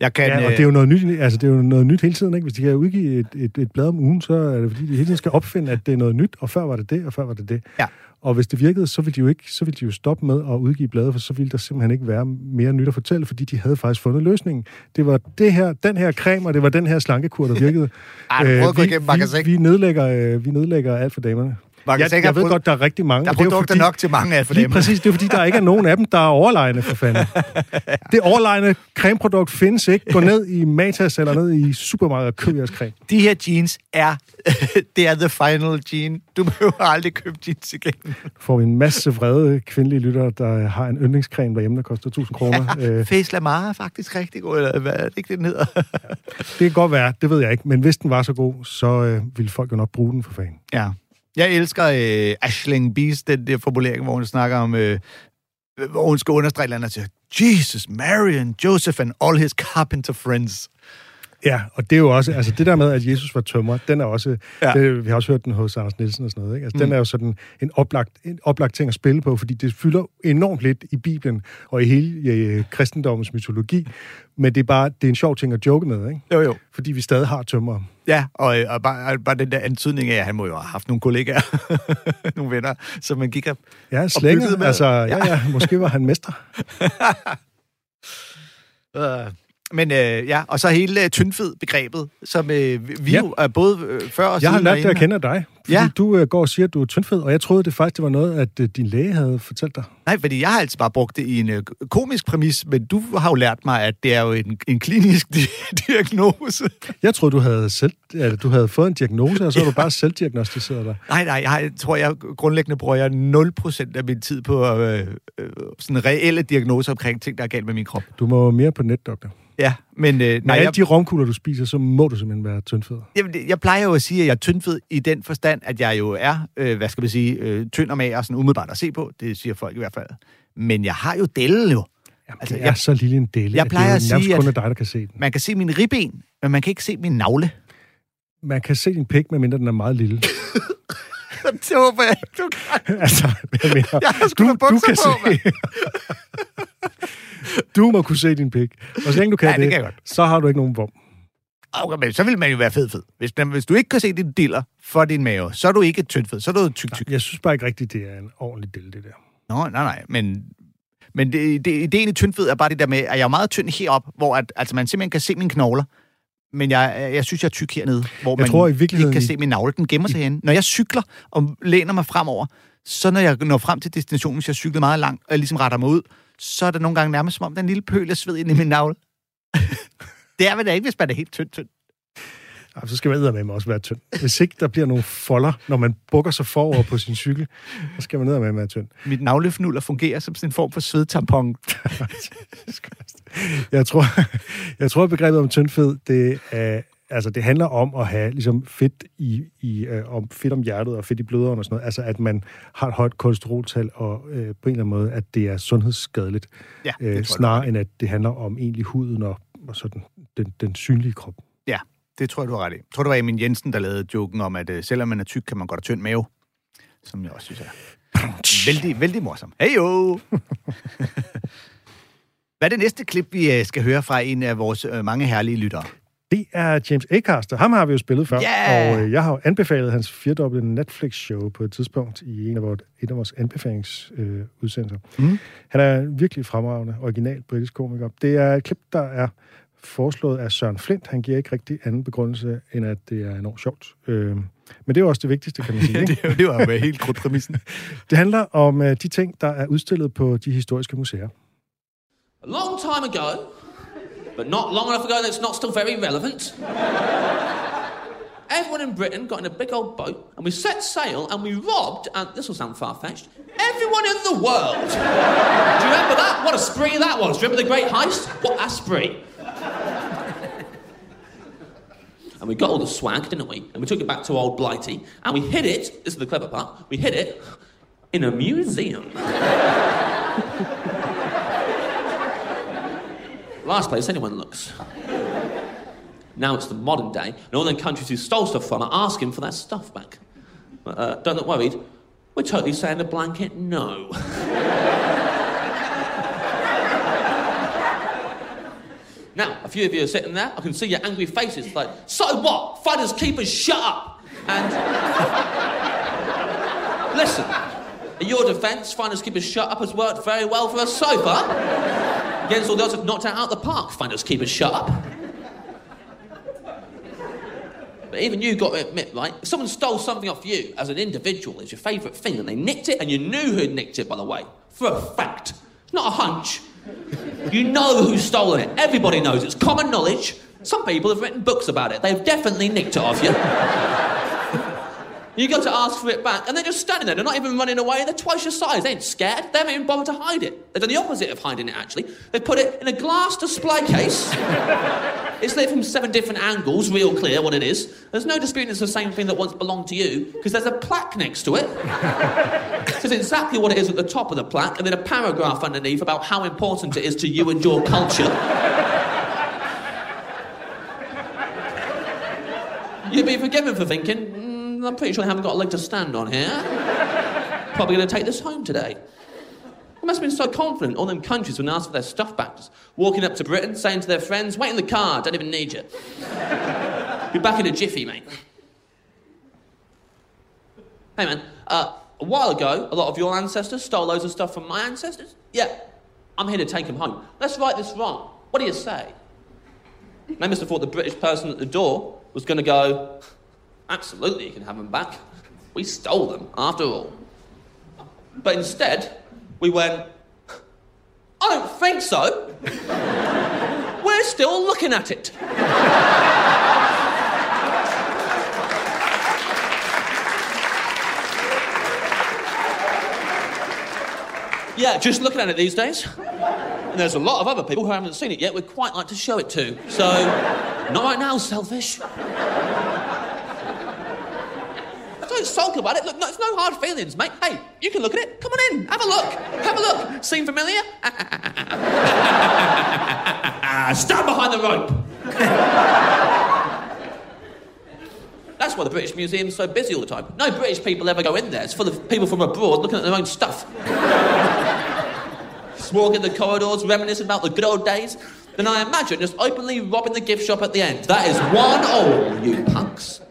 Speaker 2: Jeg kan,
Speaker 1: Ja, og det er jo noget nyt, altså det er jo noget nyt hele tiden, ikke? Hvis de kan udgive et, et, et blad om ugen, så er det fordi, de hele tiden skal opfinde, at det er noget nyt, og før var det det, og før var det det.
Speaker 2: Ja.
Speaker 1: Og hvis det virkede, så ville de jo ikke, så ville de jo stoppe med at udgive blade, for så ville der simpelthen ikke være mere nyt at fortælle, fordi de havde faktisk fundet løsningen. Det var det her, den her creme, og det var den her slankekur, der virkede. (laughs)
Speaker 2: Ej, at gå
Speaker 1: vi,
Speaker 2: igennem
Speaker 1: vi, vi, nedlægger, øh, vi nedlægger alt for damerne.
Speaker 2: Magasin
Speaker 1: Jeg, jeg ved godt, der er rigtig mange.
Speaker 2: der er produkter nok til mange af for
Speaker 1: Lige
Speaker 2: dem.
Speaker 1: præcis, det er fordi, der ikke er nogen af dem, der er overlegne for fanden. (laughs) Det overlegne cremeprodukt findes ikke. Gå ned i Matas eller ned i supermarkedet og køb jeres creme.
Speaker 2: De her jeans er, (laughs) det er the final jean. Du behøver aldrig købe jeans igen.
Speaker 1: Får vi en masse vrede kvindelige lyttere, der har en yndlingscreme derhjemme, der koster 1000 kroner. Øh,
Speaker 2: Face Lamar er faktisk rigtig god, eller hvad er det ikke, det den hedder?
Speaker 1: det kan godt være, det ved jeg ikke. Men hvis den var så god, så øh, ville folk jo nok bruge den for fanden.
Speaker 2: Ja. Jeg elsker øh, Ashling Beast, den der formulering, hvor hun snakker om, øh, hvor hun skal understrege et eller andet og siger, Jesus, Mary and Joseph and all his carpenter friends.
Speaker 1: Ja, og det er jo også, altså det der med, at Jesus var tømmer, den er også,
Speaker 2: Ja.
Speaker 1: det, vi har også hørt den hos Anders Nielsen og sådan noget, ikke? Altså, mm. den er jo sådan en oplagt, en oplagt ting at spille på, fordi det fylder enormt lidt i Bibelen og i hele øh, kristendommens mytologi, men det er bare, det er en sjov ting at joke med, ikke?
Speaker 2: Jo, jo.
Speaker 1: Fordi vi stadig har tømmer.
Speaker 2: Ja, og, øh, og bare, bare den der antydning af, at han må jo have haft nogle kollegaer, (laughs) nogle venner, som man gik op.
Speaker 1: Ja,
Speaker 2: med.
Speaker 1: altså, ja, ja, måske var han mester. (laughs)
Speaker 2: Øh, Men øh, ja, og så hele øh, tyndfed-begrebet, som øh, vi
Speaker 1: Ja.
Speaker 2: jo er både øh, før og
Speaker 1: Jeg
Speaker 2: siden
Speaker 1: har lært det at kende dig, fordi
Speaker 2: Ja.
Speaker 1: ja. du øh, går og siger, at du er tyndfed, og jeg troede det faktisk, det var noget, at øh, din læge havde fortalt dig.
Speaker 2: Nej, fordi jeg har altid bare brugt det i en øh, komisk præmis, men du har jo lært mig, at det er jo en, en klinisk di- (laughs) diagnose.
Speaker 1: Jeg troede, du havde, selv, eller, du havde fået en diagnose, og så har du (laughs) bare selvdiagnostiseret dig.
Speaker 2: Nej, nej, jeg, jeg tror, jeg grundlæggende bruger jeg 0% af min tid på øh, øh, sådan reelle diagnoser omkring ting, der er galt med min krop.
Speaker 1: Du må mere på netdoktor.
Speaker 2: Ja, men øh, nej,
Speaker 1: alle
Speaker 2: jeg,
Speaker 1: de romkugler, du spiser, så må du simpelthen være tyndfed.
Speaker 2: Jamen, jeg plejer jo at sige, at jeg er tyndfed i den forstand, at jeg jo er, øh, hvad skal man sige, øh, tynd og mager, sådan umiddelbart at se på. Det siger folk i hvert fald. Men jeg har jo delle jo.
Speaker 1: Jamen,
Speaker 2: Altså,
Speaker 1: det er
Speaker 2: jeg-
Speaker 1: så lille en del.
Speaker 2: jeg plejer at
Speaker 1: det er nærmest
Speaker 2: sige,
Speaker 1: kun
Speaker 2: at-
Speaker 1: dig, der kan se den.
Speaker 2: Man kan se min ribben, men man kan ikke se min navle.
Speaker 1: Man kan se din pik, medmindre den er meget lille. (laughs) (laughs)
Speaker 2: det håber jeg ikke, du kan.
Speaker 1: altså, jeg mener, (laughs)
Speaker 2: Jeg har
Speaker 1: du, du kan
Speaker 2: på,
Speaker 1: se... (laughs) du må kunne se din pik. Og så længe du kan
Speaker 2: Ja, det
Speaker 1: det,
Speaker 2: kan
Speaker 1: så har du ikke nogen vom.
Speaker 2: Okay, men så vil man jo være fed fed. Hvis, hvis du ikke kan se din diller for din mave, så er du ikke tynd fed, så er du tyk tyk.
Speaker 1: Jeg synes bare ikke rigtigt, det er en ordentlig del, det der.
Speaker 2: Nå, nej, nej, men Men det, det, ideen i tyndfed er bare det der med, at jeg er meget tynd herop, hvor at, altså man simpelthen kan se mine knogler, men jeg, jeg synes, jeg er tyk hernede, hvor
Speaker 1: Jeg
Speaker 2: man
Speaker 1: tror i virkeligheden
Speaker 2: ikke kan
Speaker 1: i-
Speaker 2: se min navle. Den gemmer sig henne. Når jeg cykler og læner mig fremover, så når jeg når frem til destinationen, hvis jeg cykler meget langt, og jeg ligesom retter mig ud, så er det nogle gange nærmest som om, der er en lille pøl af sved ind i min navle. (laughs) det er vel da ikke, hvis man er helt tynd, tynd.
Speaker 1: Ej, så skal man med også være tynd. Hvis ikke der bliver nogle folder, når man bukker sig forover på sin cykel, så skal man med være tynd.
Speaker 2: Mit navlefnuller fungerer som sådan en form for svedtampon. (laughs) (laughs)
Speaker 1: Jeg tror, jeg tror begrebet om tyndfed, det, er, altså, det handler om at have ligesom, fedt, i, i, øh, om, fedt om hjertet og fedt i bløderen og sådan noget. Altså, at man har et højt kolesteroltal, og øh, på en eller anden måde, at det er sundhedsskadeligt.
Speaker 2: Ja, det tror
Speaker 1: øh, snarere end at det handler om egentlig huden og, og sådan, den, den synlige krop.
Speaker 2: Ja, det tror jeg, du har ret i. Jeg tror, det var Emil Jensen, der lavede joken om, at øh, selvom man er tyk, kan man godt have tynd mave. Som jeg også synes er (clears throat) vældig, vældig morsom. Hey jo! (laughs) Hvad er det næste klip, vi øh, skal høre fra en af vores øh, mange herlige lyttere?
Speaker 1: Det er James Acaster. Ham har vi jo spillet før.
Speaker 2: Ja!
Speaker 1: Og øh, jeg har jo anbefalet hans firedobbelte Netflix-show på et tidspunkt i en af vores, et af vores anbefalingsudsendelser. Øh.
Speaker 2: Mm.
Speaker 1: Han er en virkelig fremragende, original britisk komiker. Det er et klip, der er foreslået af Søren Flint. Han giver ikke rigtig anden begrundelse, end at det er enormt sjovt. Øh, men det er jo også det vigtigste, kan man (laughs) sige. ikke?
Speaker 2: det, det var jo helt krudtpræmissen. (laughs)
Speaker 1: Det handler om øh, de ting, der er udstillet på de historiske museer.
Speaker 4: A long time ago, but not long enough ago that it's not still very relevant, everyone in Britain got in a big old boat and we set sail and we robbed, and this will sound far fetched, everyone in the world. Do you remember that? What a spree that was. Do you remember the great heist? What a spree. And we got all the swag, didn't we? And we took it back to old Blighty and we hid it, this is the clever part, we hid it in a museum. (laughs) Last place anyone looks. Now it's the modern day, and all countries who stole stuff from are asking for their stuff back. But, uh, don't look worried. We're totally saying a blanket no. (laughs) now, a few of you are sitting there. I can see your angry faces. Like, so what? Fighters, keepers, shut up! And (laughs) listen, in your defence, finders keepers shut up has worked very well for us so far. Against all the have knocked out of the park. Finders keepers shut up. But even you got to admit, right? If someone stole something off you as an individual, it's your favourite thing, and they nicked it, and you knew who'd nicked it, by the way, for a fact. Not a hunch. You know who's stolen it. Everybody knows. It's common knowledge. Some people have written books about it. They've definitely nicked it off you. You go to ask for it back, and they're just standing there. They're not even running away. They're twice your size. They ain't scared. They haven't even bothered to hide it. They've done the opposite of hiding it, actually. They've put it in a glass display case. (laughs) it's lit from seven different angles, real clear what it is. There's no disputing it's the same thing that once belonged to you, because there's a plaque next to it. (laughs) It's exactly what it is at the top of the plaque, and then a paragraph underneath about how important it is to you and your culture. (laughs) You'd be forgiven for thinking, I'm pretty sure I haven't got a leg to stand on here. Probably going to take this home today. They must have been so confident, all them countries when asked for their stuff back, just walking up to Britain, saying to their friends, wait in the car, don't even need you. Be back in a jiffy, mate. Hey, man, uh, a while ago, a lot of your ancestors stole loads of stuff from my ancestors. Yeah, I'm here to take them home. Let's right this wrong. What do you say? They must have thought the British person at the door was going to go, absolutely, you can have them back. We stole them, after all. But instead, we went, I don't think so. (laughs) We're still looking at it. Yeah, just looking at it these days. And there's a lot of other people who haven't seen it yet we'd quite like to show it to. So, not right now, selfish. Don't sulk about it. Look, no, it's no hard feelings, mate. Hey, you can look at it. Come on in. Have a look. Have a look. Seem familiar? (laughs) Stand behind the rope. (laughs) That's why the British Museum's so busy all the time. No British people ever go in there. It's full of people from abroad looking at their own stuff. (laughs) Walking the corridors, reminiscing about the good old days. Then I imagine just openly robbing the gift shop at the end. That is one all, you punks.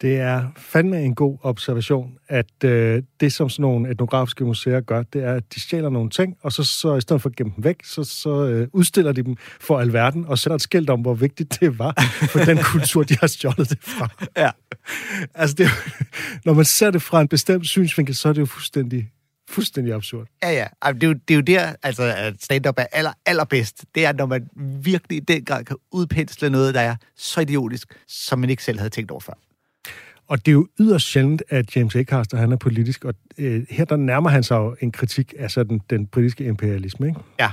Speaker 1: Det er fandme en god observation, at øh, det, som sådan nogle etnografiske museer gør, det er, at de stjæler nogle ting, og så, så i stedet for at gemme dem væk, så, så øh, udstiller de dem for alverden, og sætter et skilt om, hvor vigtigt det var for den (laughs) kultur, de har stjålet det fra.
Speaker 2: Ja.
Speaker 1: Altså, det, når man ser det fra en bestemt synsvinkel, så er det jo fuldstændig, fuldstændig absurd.
Speaker 2: Ja, ja. Ej, Det er, jo, det er jo der, altså, at stand-up er aller, allerbedst. Det er, når man virkelig i den grad kan udpensle noget, der er så idiotisk, som man ikke selv havde tænkt over før.
Speaker 1: Og det er jo yderst sjældent, at James Acaster, han er politisk, og øh, her der nærmer han sig jo en kritik af sådan den britiske imperialisme, ikke?
Speaker 2: Ja.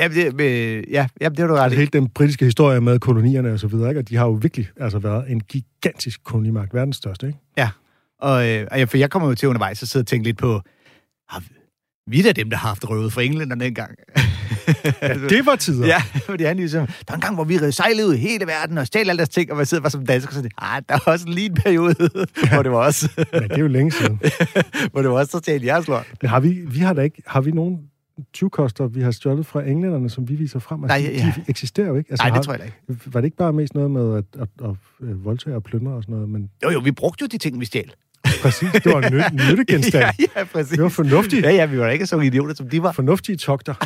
Speaker 2: Ja, det, øh, ja, ja, det har du ret
Speaker 1: Altså hele den britiske historie med kolonierne og så videre, ikke? Og de har jo virkelig altså været en gigantisk kolonimagt, verdens største, ikke?
Speaker 2: Ja. Og, øh, for jeg kommer jo til undervejs og sidde og tænke lidt på, vi- er da dem, der har haft røvet for englænderne dengang. (laughs)
Speaker 1: Ja, det var tider.
Speaker 2: Ja, (laughs) fordi han ligesom, der var en gang, hvor vi sejlede ud i hele verden og stjal alle deres ting, og man sidder bare som dansker og sådan, ah, der var også lige en periode, (laughs) hvor det var også,
Speaker 1: Men det er jo længe siden.
Speaker 2: hvor det var også så stjal jeres lort.
Speaker 1: Men har vi, vi har da ikke, har vi nogen 20-koster, vi har stjålet fra englænderne, som vi viser frem? Altså,
Speaker 2: Nej, ja.
Speaker 1: de eksisterer jo ikke. Altså,
Speaker 2: Nej, det
Speaker 1: har,
Speaker 2: tror jeg ikke.
Speaker 1: Var det ikke bare mest noget med at, at, at, at voldtage og plyndre og sådan noget? Men
Speaker 2: Jo, jo, vi brugte jo de ting, vi stjal.
Speaker 1: Præcis, det var en ny, nyttegenstand. (laughs)
Speaker 2: ja, ja, præcis.
Speaker 1: Det var fornuftigt.
Speaker 2: Ja, ja, vi var ikke så idioter, som de var.
Speaker 1: Fornuftige togter. (laughs)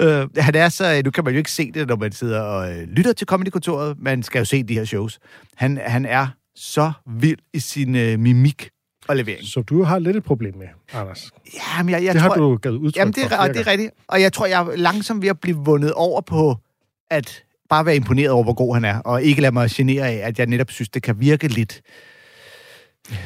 Speaker 2: Øh, han er så, nu kan man jo ikke se det, når man sidder og øh, lytter til Comedy-kontoret. Man skal jo se de her shows. Han, han er så vild i sin øh, mimik og levering.
Speaker 1: Så du har lidt et problem med, Anders.
Speaker 2: Jamen, jeg, jeg
Speaker 1: det
Speaker 2: tror,
Speaker 1: har du givet udtryk
Speaker 2: Jamen, det
Speaker 1: for
Speaker 2: er, og det er rigtigt. Og jeg tror, jeg er langsomt ved at blive vundet over på at bare være imponeret over, hvor god han er, og ikke lade mig genere af, at jeg netop synes, det kan virke lidt øh,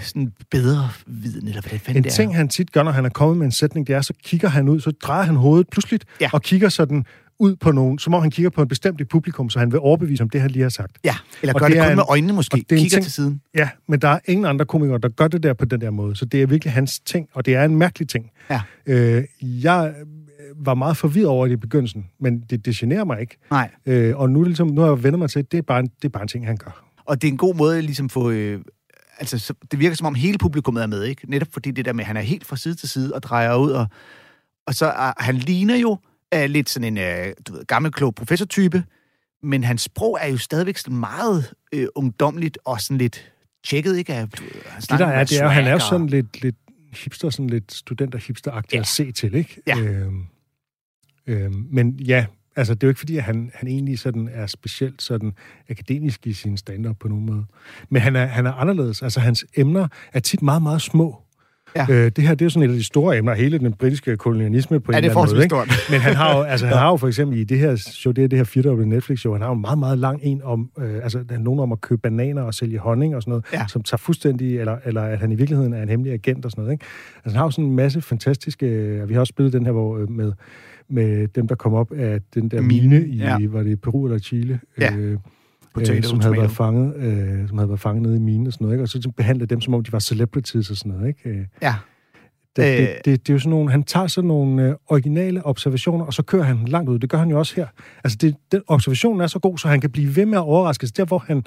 Speaker 2: sådan bedre viden, eller hvad det fanden
Speaker 1: En
Speaker 2: det er.
Speaker 1: ting, han tit gør, når han er kommet med en sætning, det er, så kigger han ud, så drejer han hovedet pludseligt,
Speaker 2: Ja.
Speaker 1: og kigger sådan ud på nogen, som om han kigger på en bestemt publikum, så han vil overbevise om det, han lige har sagt.
Speaker 2: Ja, eller
Speaker 1: Og
Speaker 2: gør
Speaker 1: det
Speaker 2: det, kun
Speaker 1: en-
Speaker 2: med øjnene måske.
Speaker 1: det er
Speaker 2: Kigger
Speaker 1: ting-
Speaker 2: til siden.
Speaker 1: Ja, men der er ingen andre komikere, der gør det der på den der måde, så det er virkelig hans ting, og det er en mærkelig ting.
Speaker 2: Ja.
Speaker 1: Øh, jeg øh, var meget forvirret over det i begyndelsen, men det, det generer mig ikke.
Speaker 2: Nej.
Speaker 1: Øh, og nu, ligesom, nu har jeg vendt mig til, at det er, bare en, det er bare en ting, han gør.
Speaker 2: Og det er en god måde at ligesom få... Øh, altså, så, det virker som om hele publikummet er med, ikke? Netop fordi det der med, at han er helt fra side til side og drejer ud, og, og så er, han ligner jo uh, lidt sådan en uh, du ved, gammel, klog professortype, men hans sprog er jo stadigvæk sådan meget øh, ungdomligt og sådan lidt tjekket, ikke? Han
Speaker 1: Det der er, det er, han er jo sådan lidt, lidt hipster, sådan lidt studenter-hipster-agtig
Speaker 2: Ja.
Speaker 1: at se til, ikke?
Speaker 2: Ja.
Speaker 1: Øhm, øhm, men ja, altså det er jo ikke fordi, at han, han egentlig sådan er specielt sådan akademisk i sin stand-up på nogen måde. Men han er, han er anderledes. Altså hans emner er tit meget, meget små.
Speaker 2: Ja.
Speaker 1: Øh, det her, det er jo sådan et af de store emner, hele den britiske kolonialisme på
Speaker 2: Ja,
Speaker 1: en
Speaker 2: er
Speaker 1: eller anden måde.
Speaker 2: forholdsvis
Speaker 1: Ikke?
Speaker 2: stort.
Speaker 1: Men han har jo, (laughs) altså, han har jo for eksempel i det her show, det er det her firdobbelte Netflix-show, han har jo en meget, meget lang en om, øh, altså der er nogen om at købe bananer og sælge honning og sådan noget,
Speaker 2: Ja.
Speaker 1: som tager fuldstændig, eller, eller at han i virkeligheden er en hemmelig agent og sådan noget. Ikke? Altså han har jo sådan en masse fantastiske, øh, vi har også spillet den her, hvor øh, med, med dem, der kom op af den der
Speaker 2: Mine,
Speaker 1: mine, i,
Speaker 2: ja.
Speaker 1: var det Peru eller Chile?
Speaker 2: Ja.
Speaker 1: Øh,
Speaker 2: Potato,
Speaker 1: øh, som havde været fanget, øh, som havde været fanget nede i minen og sådan noget, ikke? og så behandlede dem, som om de var celebrities og sådan noget, ikke? Øh,
Speaker 2: Ja.
Speaker 1: Det,
Speaker 2: Øh.
Speaker 1: det, det, det er jo sådan nogle, han tager sådan nogle øh, originale observationer, og så kører han langt ud. Det gør han jo også her. Altså, det, den observationen er så god, så han kan blive ved med at overraske. Så der, hvor han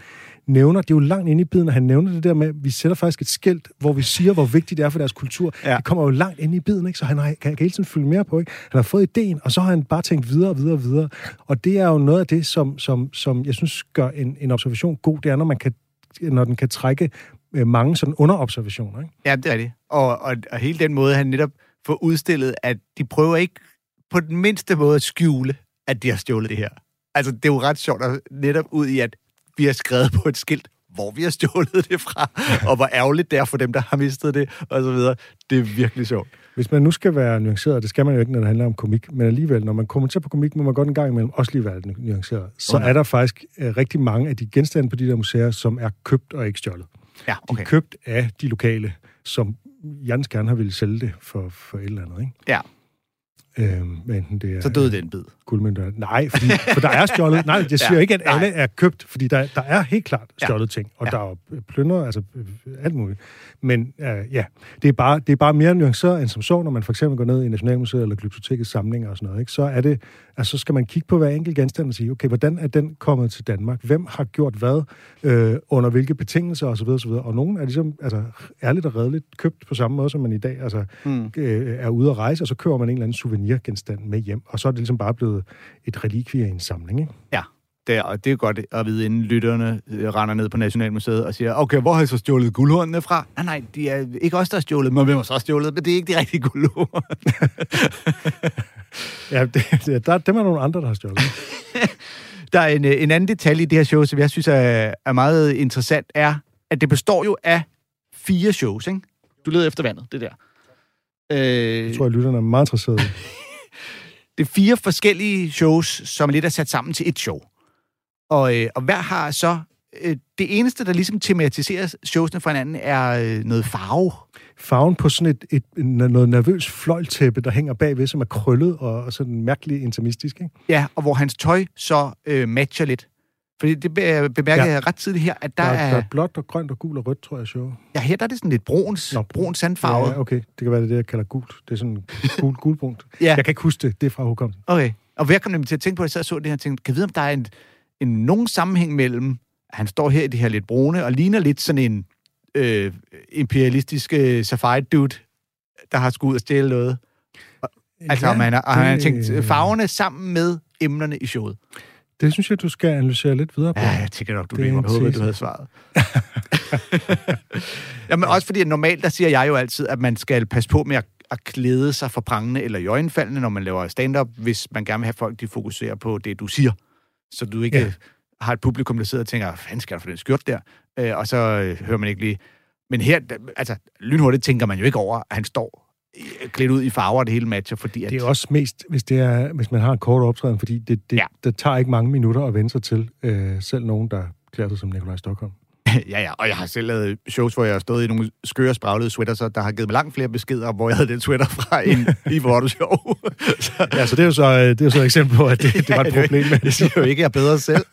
Speaker 1: nævner, det er jo langt inde i biden, at han nævner det der med, at vi sætter faktisk et skilt, hvor vi siger, hvor vigtigt det er for deres kultur.
Speaker 2: Ja.
Speaker 1: Det kommer jo langt ind i biden, ikke? så han har, kan, kan hele tiden følge mere på. Ikke? Han har fået ideen, og så har han bare tænkt videre og videre og videre. Og det er jo noget af det, som, som, som jeg synes gør en, en observation god, det er, når, man kan, når den kan trække mange sådan underobservationer. Ikke?
Speaker 2: Ja, det er det. Og, og, og hele den måde, han netop får udstillet, at de prøver ikke på den mindste måde at skjule, at de har stjålet det her. Altså, det er jo ret sjovt at netop ud i, at vi har skrevet på et skilt, hvor vi har stjålet det fra, (laughs) og hvor ærgerligt det er for dem, der har mistet det, og så videre. Det er virkelig sjovt.
Speaker 1: Hvis man nu skal være nuanceret, det skal man jo ikke, når det handler om komik, men alligevel, når man kommenterer på komik, må man godt en gang imellem også lige være lidt nuanceret. Så
Speaker 2: nej.
Speaker 1: er der faktisk øh, rigtig mange af de genstande på de der museer, som er købt og ikke stjålet.
Speaker 2: Ja,
Speaker 1: De
Speaker 2: okay.
Speaker 1: er købt af de lokale, som Jans gerne har ville sælge det for, for et eller andet, ikke?
Speaker 2: Ja.
Speaker 1: Øhm, enten det er,
Speaker 2: Så døde den bid.
Speaker 1: Guldmønter. Nej, fordi, for der er stjålet. Nej, jeg siger
Speaker 2: Ja,
Speaker 1: ja, ikke, at
Speaker 2: nej.
Speaker 1: alle er købt, fordi der, der er helt klart
Speaker 2: Ja.
Speaker 1: stjålet ting, og
Speaker 2: Ja.
Speaker 1: der er jo plyndret, altså alt muligt. Men øh, ja, det er, bare, det er bare mere nuanceret end som så, når man for eksempel går ned i Nationalmuseet eller Glyptotekets samlinger og sådan noget, ikke? så er det, altså så skal man kigge på hver enkelt genstand og sige, okay, hvordan er den kommet til Danmark? Hvem har gjort hvad? Øh, under hvilke betingelser osv. osv. Og nogen er ligesom, altså ærligt og redeligt købt på samme måde, som man i dag altså,
Speaker 2: Mm.
Speaker 1: øh, er ude at rejse, og så køber man en eller anden souvenirgenstand med hjem, og så er det ligesom bare blevet et relikvie i en samling, ikke?
Speaker 2: der, og det er godt at vide, inden lytterne øh, render ned på Nationalmuseet og siger, okay, hvor har I så stjålet guldhornene fra? Nej, nej, de er ikke os, der har stjålet, men hvem har så stjålet? Men det er ikke de rigtige guldhorn. (laughs)
Speaker 1: Ja, det, det, der, dem er nogle andre, der har stjålet. (laughs)
Speaker 2: Der er en, øh, en anden detalje i det her show, som jeg synes er, er meget interessant, er, at det består jo af fire shows, ikke? Du leder efter vandet, det der. Øh,
Speaker 1: Jeg tror, at lytterne er meget interesserede. (laughs)
Speaker 2: det er fire forskellige shows, som lidt er sat sammen til et show. Og, øh, og hver har så... Øh, det eneste, der ligesom tematiserer showsene fra hinanden, er øh, noget farve.
Speaker 1: Farven på sådan et, et, en- noget nervøs fløjtæppe, der hænger bagved, som er krøllet og, og sådan mærkeligt intimistisk. Ikke?
Speaker 2: Ja, og hvor hans tøj så øh, matcher lidt. Fordi det be- bemærkede
Speaker 1: Ja.
Speaker 2: jeg ret tidligt her, at der,
Speaker 1: Der,
Speaker 2: er...
Speaker 1: er, der er blåt og grønt og gul og rødt, tror jeg, show.
Speaker 2: Ja, her der er det sådan lidt bruns,
Speaker 1: Nå,
Speaker 2: brun sandfarve.
Speaker 1: Ja, okay. Det kan være det, det, jeg kalder gult. Det er sådan gul, gulbrunt. (laughs)
Speaker 2: Ja.
Speaker 1: Jeg kan ikke huske det. Det er fra hukommelsen.
Speaker 2: Okay. Og jeg kom nemlig til at tænke på, at jeg sad og så det her, og tænkte, kan jeg vide, om der er en, en nogen sammenhæng mellem, at han står her i det her lidt brune, og ligner lidt sådan en øh, imperialistisk øh, safari dude, der har skulle ud og stjæle noget. Altså, ja, man har, og han har tænkt farverne sammen med emnerne i showet.
Speaker 1: Det synes jeg, du skal analysere lidt videre på.
Speaker 2: Ja, jeg tænker nok, du
Speaker 1: Det
Speaker 2: Jeg håber,
Speaker 1: tese.
Speaker 2: du havde svaret. (laughs) Jamen også fordi, normalt, der siger jeg jo altid, at man skal passe på med at, at klæde sig for prangende eller iøjnefaldende, når man laver stand-up, hvis man gerne vil have folk, de fokuserer på det, du siger. Så du ikke
Speaker 1: Ja.
Speaker 2: har et publikum, der sidder og tænker, hvad skal der for den skjort der? Øh, og så øh, hører man ikke lige... Men her, altså, lynhurtigt tænker man jo ikke over, at han står klædt ud i farver, det hele matcher, fordi at...
Speaker 1: Det er også mest, hvis, det er, hvis man har en kort optræden, fordi det, det,
Speaker 2: Ja.
Speaker 1: ja. det tager ikke mange minutter at vende sig til, øh, selv nogen, der klæder sig som Nikolaj Stockholm. (laughs)
Speaker 2: Ja, ja, og jeg har selv lavet shows, hvor jeg har stået i nogle skøre, spraglede sweater, så der har givet mig langt flere beskeder, hvor jeg havde den sweater fra (laughs) end i Vorto Show. (laughs) så,
Speaker 1: Ja, så det er jo så, øh, det er jo så et eksempel på, at det, det var et
Speaker 2: Ja,
Speaker 1: problem.
Speaker 2: Jeg siger jo ikke, at jeg er bedre selv.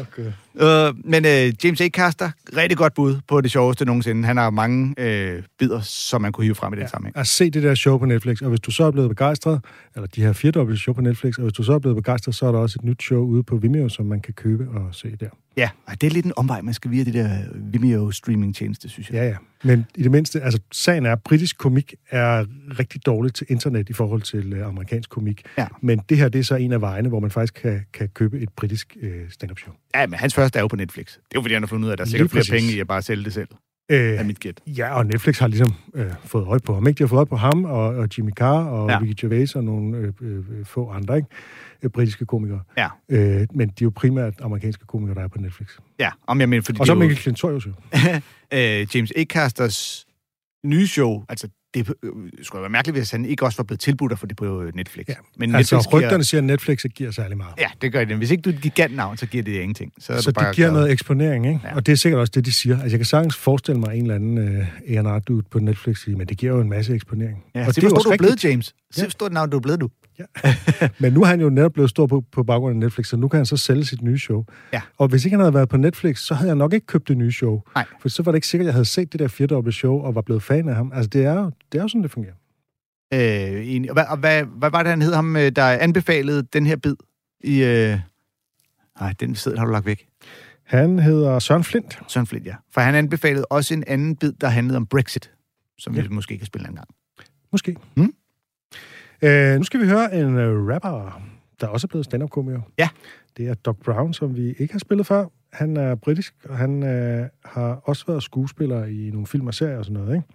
Speaker 1: Okay.
Speaker 2: uh, men uh, James Acaster, rigtig godt bud på det sjoveste nogensinde. Han har mange uh, bidder, som man kunne hive frem i den ja. sammenhæng.
Speaker 1: At se det der show på Netflix, og hvis du så er blevet begejstret, eller de her firedobbelte show på Netflix, og hvis du så er blevet begejstret, så er der også et nyt show ude på Vimeo, som man kan købe og se der.
Speaker 2: Ja, og det er lidt en omvej, man skal via det der Vimeo streaming tjeneste, synes jeg.
Speaker 1: Ja, ja. Men i det mindste, altså sagen er, at britisk komik er rigtig dårligt til internet i forhold til øh, amerikansk komik.
Speaker 2: Ja.
Speaker 1: Men det her, det er så en af vejene, hvor man faktisk kan, kan købe et britisk øh, stand-up show.
Speaker 2: Ja, men hans første er jo på Netflix. Det er jo fordi, han har fundet ud af, at der er sikkert flere penge i at bare sælge det selv,
Speaker 1: Øh,
Speaker 2: er mit gæt.
Speaker 1: Ja, og Netflix har ligesom øh, fået øje på ham. Ikke? De har fået øje på ham og, og Jimmy Carr og
Speaker 2: ja.
Speaker 1: Ricky Gervais og nogle øh, øh, få andre ikke? Øh, britiske komikere.
Speaker 2: Ja,
Speaker 1: Øh, men de er jo primært amerikanske komikere, der er på Netflix.
Speaker 2: ja. Om jeg mener, fordi
Speaker 1: Og så
Speaker 2: det jo-
Speaker 1: Mikkel Klintorius jo. (laughs)
Speaker 2: øh, James Acasters nye show, altså det øh, skulle være mærkeligt, hvis han ikke også var blevet tilbudt at få det på Netflix.
Speaker 1: Ja.
Speaker 2: Men
Speaker 1: altså,
Speaker 2: Netflix
Speaker 1: rygterne
Speaker 2: giver,
Speaker 1: siger, at Netflix ikke giver særlig meget.
Speaker 2: Ja, det gør det. Hvis ikke du er et gigantnavn, så giver det ingenting. Så,
Speaker 1: Så
Speaker 2: du bare
Speaker 1: det giver
Speaker 2: glad.
Speaker 1: noget eksponering, ikke?
Speaker 2: Ja.
Speaker 1: Og det er sikkert også det, de siger. Altså, jeg kan sagtens forestille mig en eller anden øh, A&R-dude på Netflix sige, men det giver jo en masse eksponering.
Speaker 2: Ja,
Speaker 1: og det er
Speaker 2: hvor du er blevet, James. Se,
Speaker 1: Ja.
Speaker 2: stort navn du er blevet, du. (laughs)
Speaker 1: Men nu er han jo netop blevet stor på, på baggrund af Netflix, så nu kan han så sælge sit nye show.
Speaker 2: Ja.
Speaker 1: Og hvis ikke han havde været på Netflix, så havde jeg nok ikke købt det nye show.
Speaker 2: Nej.
Speaker 1: For så var det ikke sikkert, at jeg havde set det der firedobbelte show og var blevet fan af ham. Altså, det er jo, det er jo sådan, det fungerer.
Speaker 2: Øh, enig. Og hvad, og hvad, hvad var det, han hed ham, øh, der anbefalede den her bid i... Øh... Nej, den seddel har du lagt væk.
Speaker 1: Han hedder Søren Flint.
Speaker 2: Søren Flint, ja. For han anbefalede også en anden bid, der handlede om Brexit, som ja.
Speaker 1: Ja.
Speaker 2: vi måske kan spille en gang.
Speaker 1: Måske.
Speaker 2: Hmm?
Speaker 1: Øh, nu skal vi høre en uh, rapper, der også er blevet stand-up-komiker.
Speaker 2: Ja.
Speaker 1: Det er Doc Brown, som vi ikke har spillet før. Han er britisk, og han øh, har også været skuespiller i nogle film og serier og sådan noget, ikke?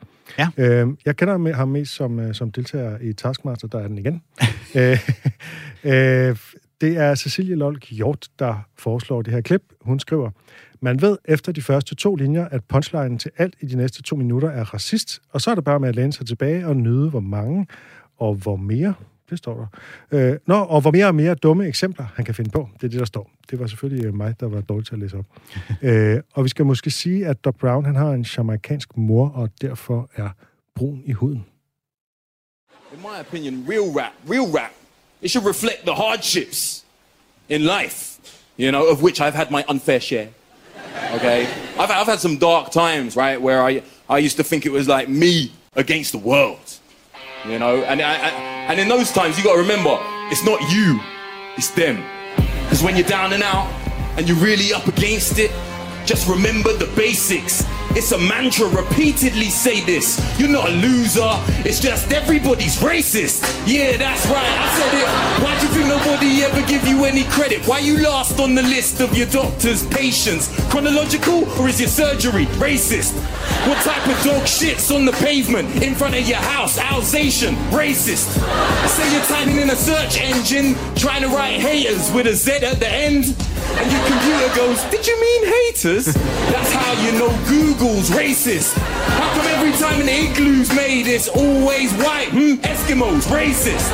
Speaker 2: Ja.
Speaker 1: Øh, jeg kender ham- ham mest som, øh, som deltager i Taskmaster, der er den igen. (laughs) øh, øh, det er Cecilie Lolk Hjort, der foreslår det her klip. Hun skriver, man ved efter de første to linjer, at punchlinen til alt i de næste to minutter er racist, og så er det bare med at læne sig tilbage og nyde, hvor mange og hvor mere, det står der, øh, nå, og hvor mere og mere dumme eksempler, han kan finde på. Det er det, der står. Det var selvfølgelig øh, mig, der var dårlig til at læse op. (laughs) øh, og vi skal måske sige, at Doc Brown, han har en jamaikansk mor, og derfor er brun i huden.
Speaker 5: In my opinion, real rap, real rap, it should reflect the hardships in life, you know, of which I've had my unfair share. Okay? I've, I've had some dark times, right, where I, I used to think it was like me against the world, you know? And, I, I, and in those times, you got to remember, it's not you, it's them. Because when you're down and out and you're really up against it, just remember the basics. It's a mantra, repeatedly say this. You're not a loser, it's just everybody's racist. Yeah, that's right, I said it. Why do you think nobody ever give you any credit? Why you last on the list of your doctor's patients? Chronological or is your surgery racist? What type of dog shits on the pavement in front of your house? Alsatian, racist. Say you're typing in a search engine, trying to write haters with a Z at the end. And your computer goes, Did you mean haters? That's how you know Google's racist. How come every time an igloo's made, it's always white? Hmm, Eskimos, racist.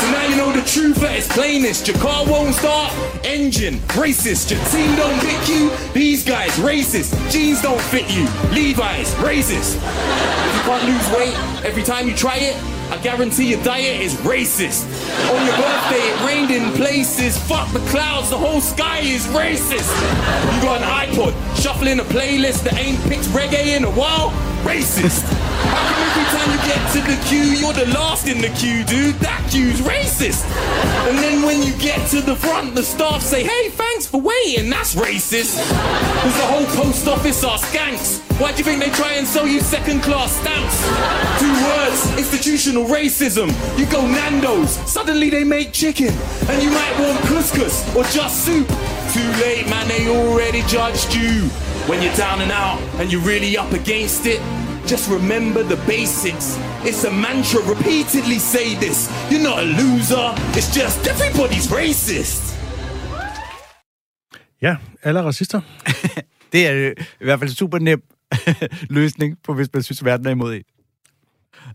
Speaker 5: So now you know the truth at its plainest. Your car won't start, engine, racist. Your team don't pick you, these guys, racist. Jeans don't fit you, Levi's, racist. If you can't lose weight every time you try it, I guarantee your diet is racist. On your birthday, it rained in places. Fuck the clouds, the whole sky is racist. You got an iPod, shuffling a playlist that ain't picked reggae in a while? Racist. How come every time you get to the queue, you're the last in the queue, dude? That queue's racist. And then when you get to the front, the staff say, hey, thanks for waiting. That's racist. Because the whole post office are skanks. Why do you think they try and sell you second class stamps? Two words, institutional racism. You go Nando's, suddenly they make chicken. And you might want couscous or just soup. Too late, man, they already judged you. When you're down and out and you're really up against it, just remember the basics. It's a mantra, repeatedly say this. You're not a loser, it's just everybody's racist.
Speaker 1: Ja, alle er racister. (laughs)
Speaker 2: Det er i hvert fald en super nem løsning på, hvis man synes, verden er imod en.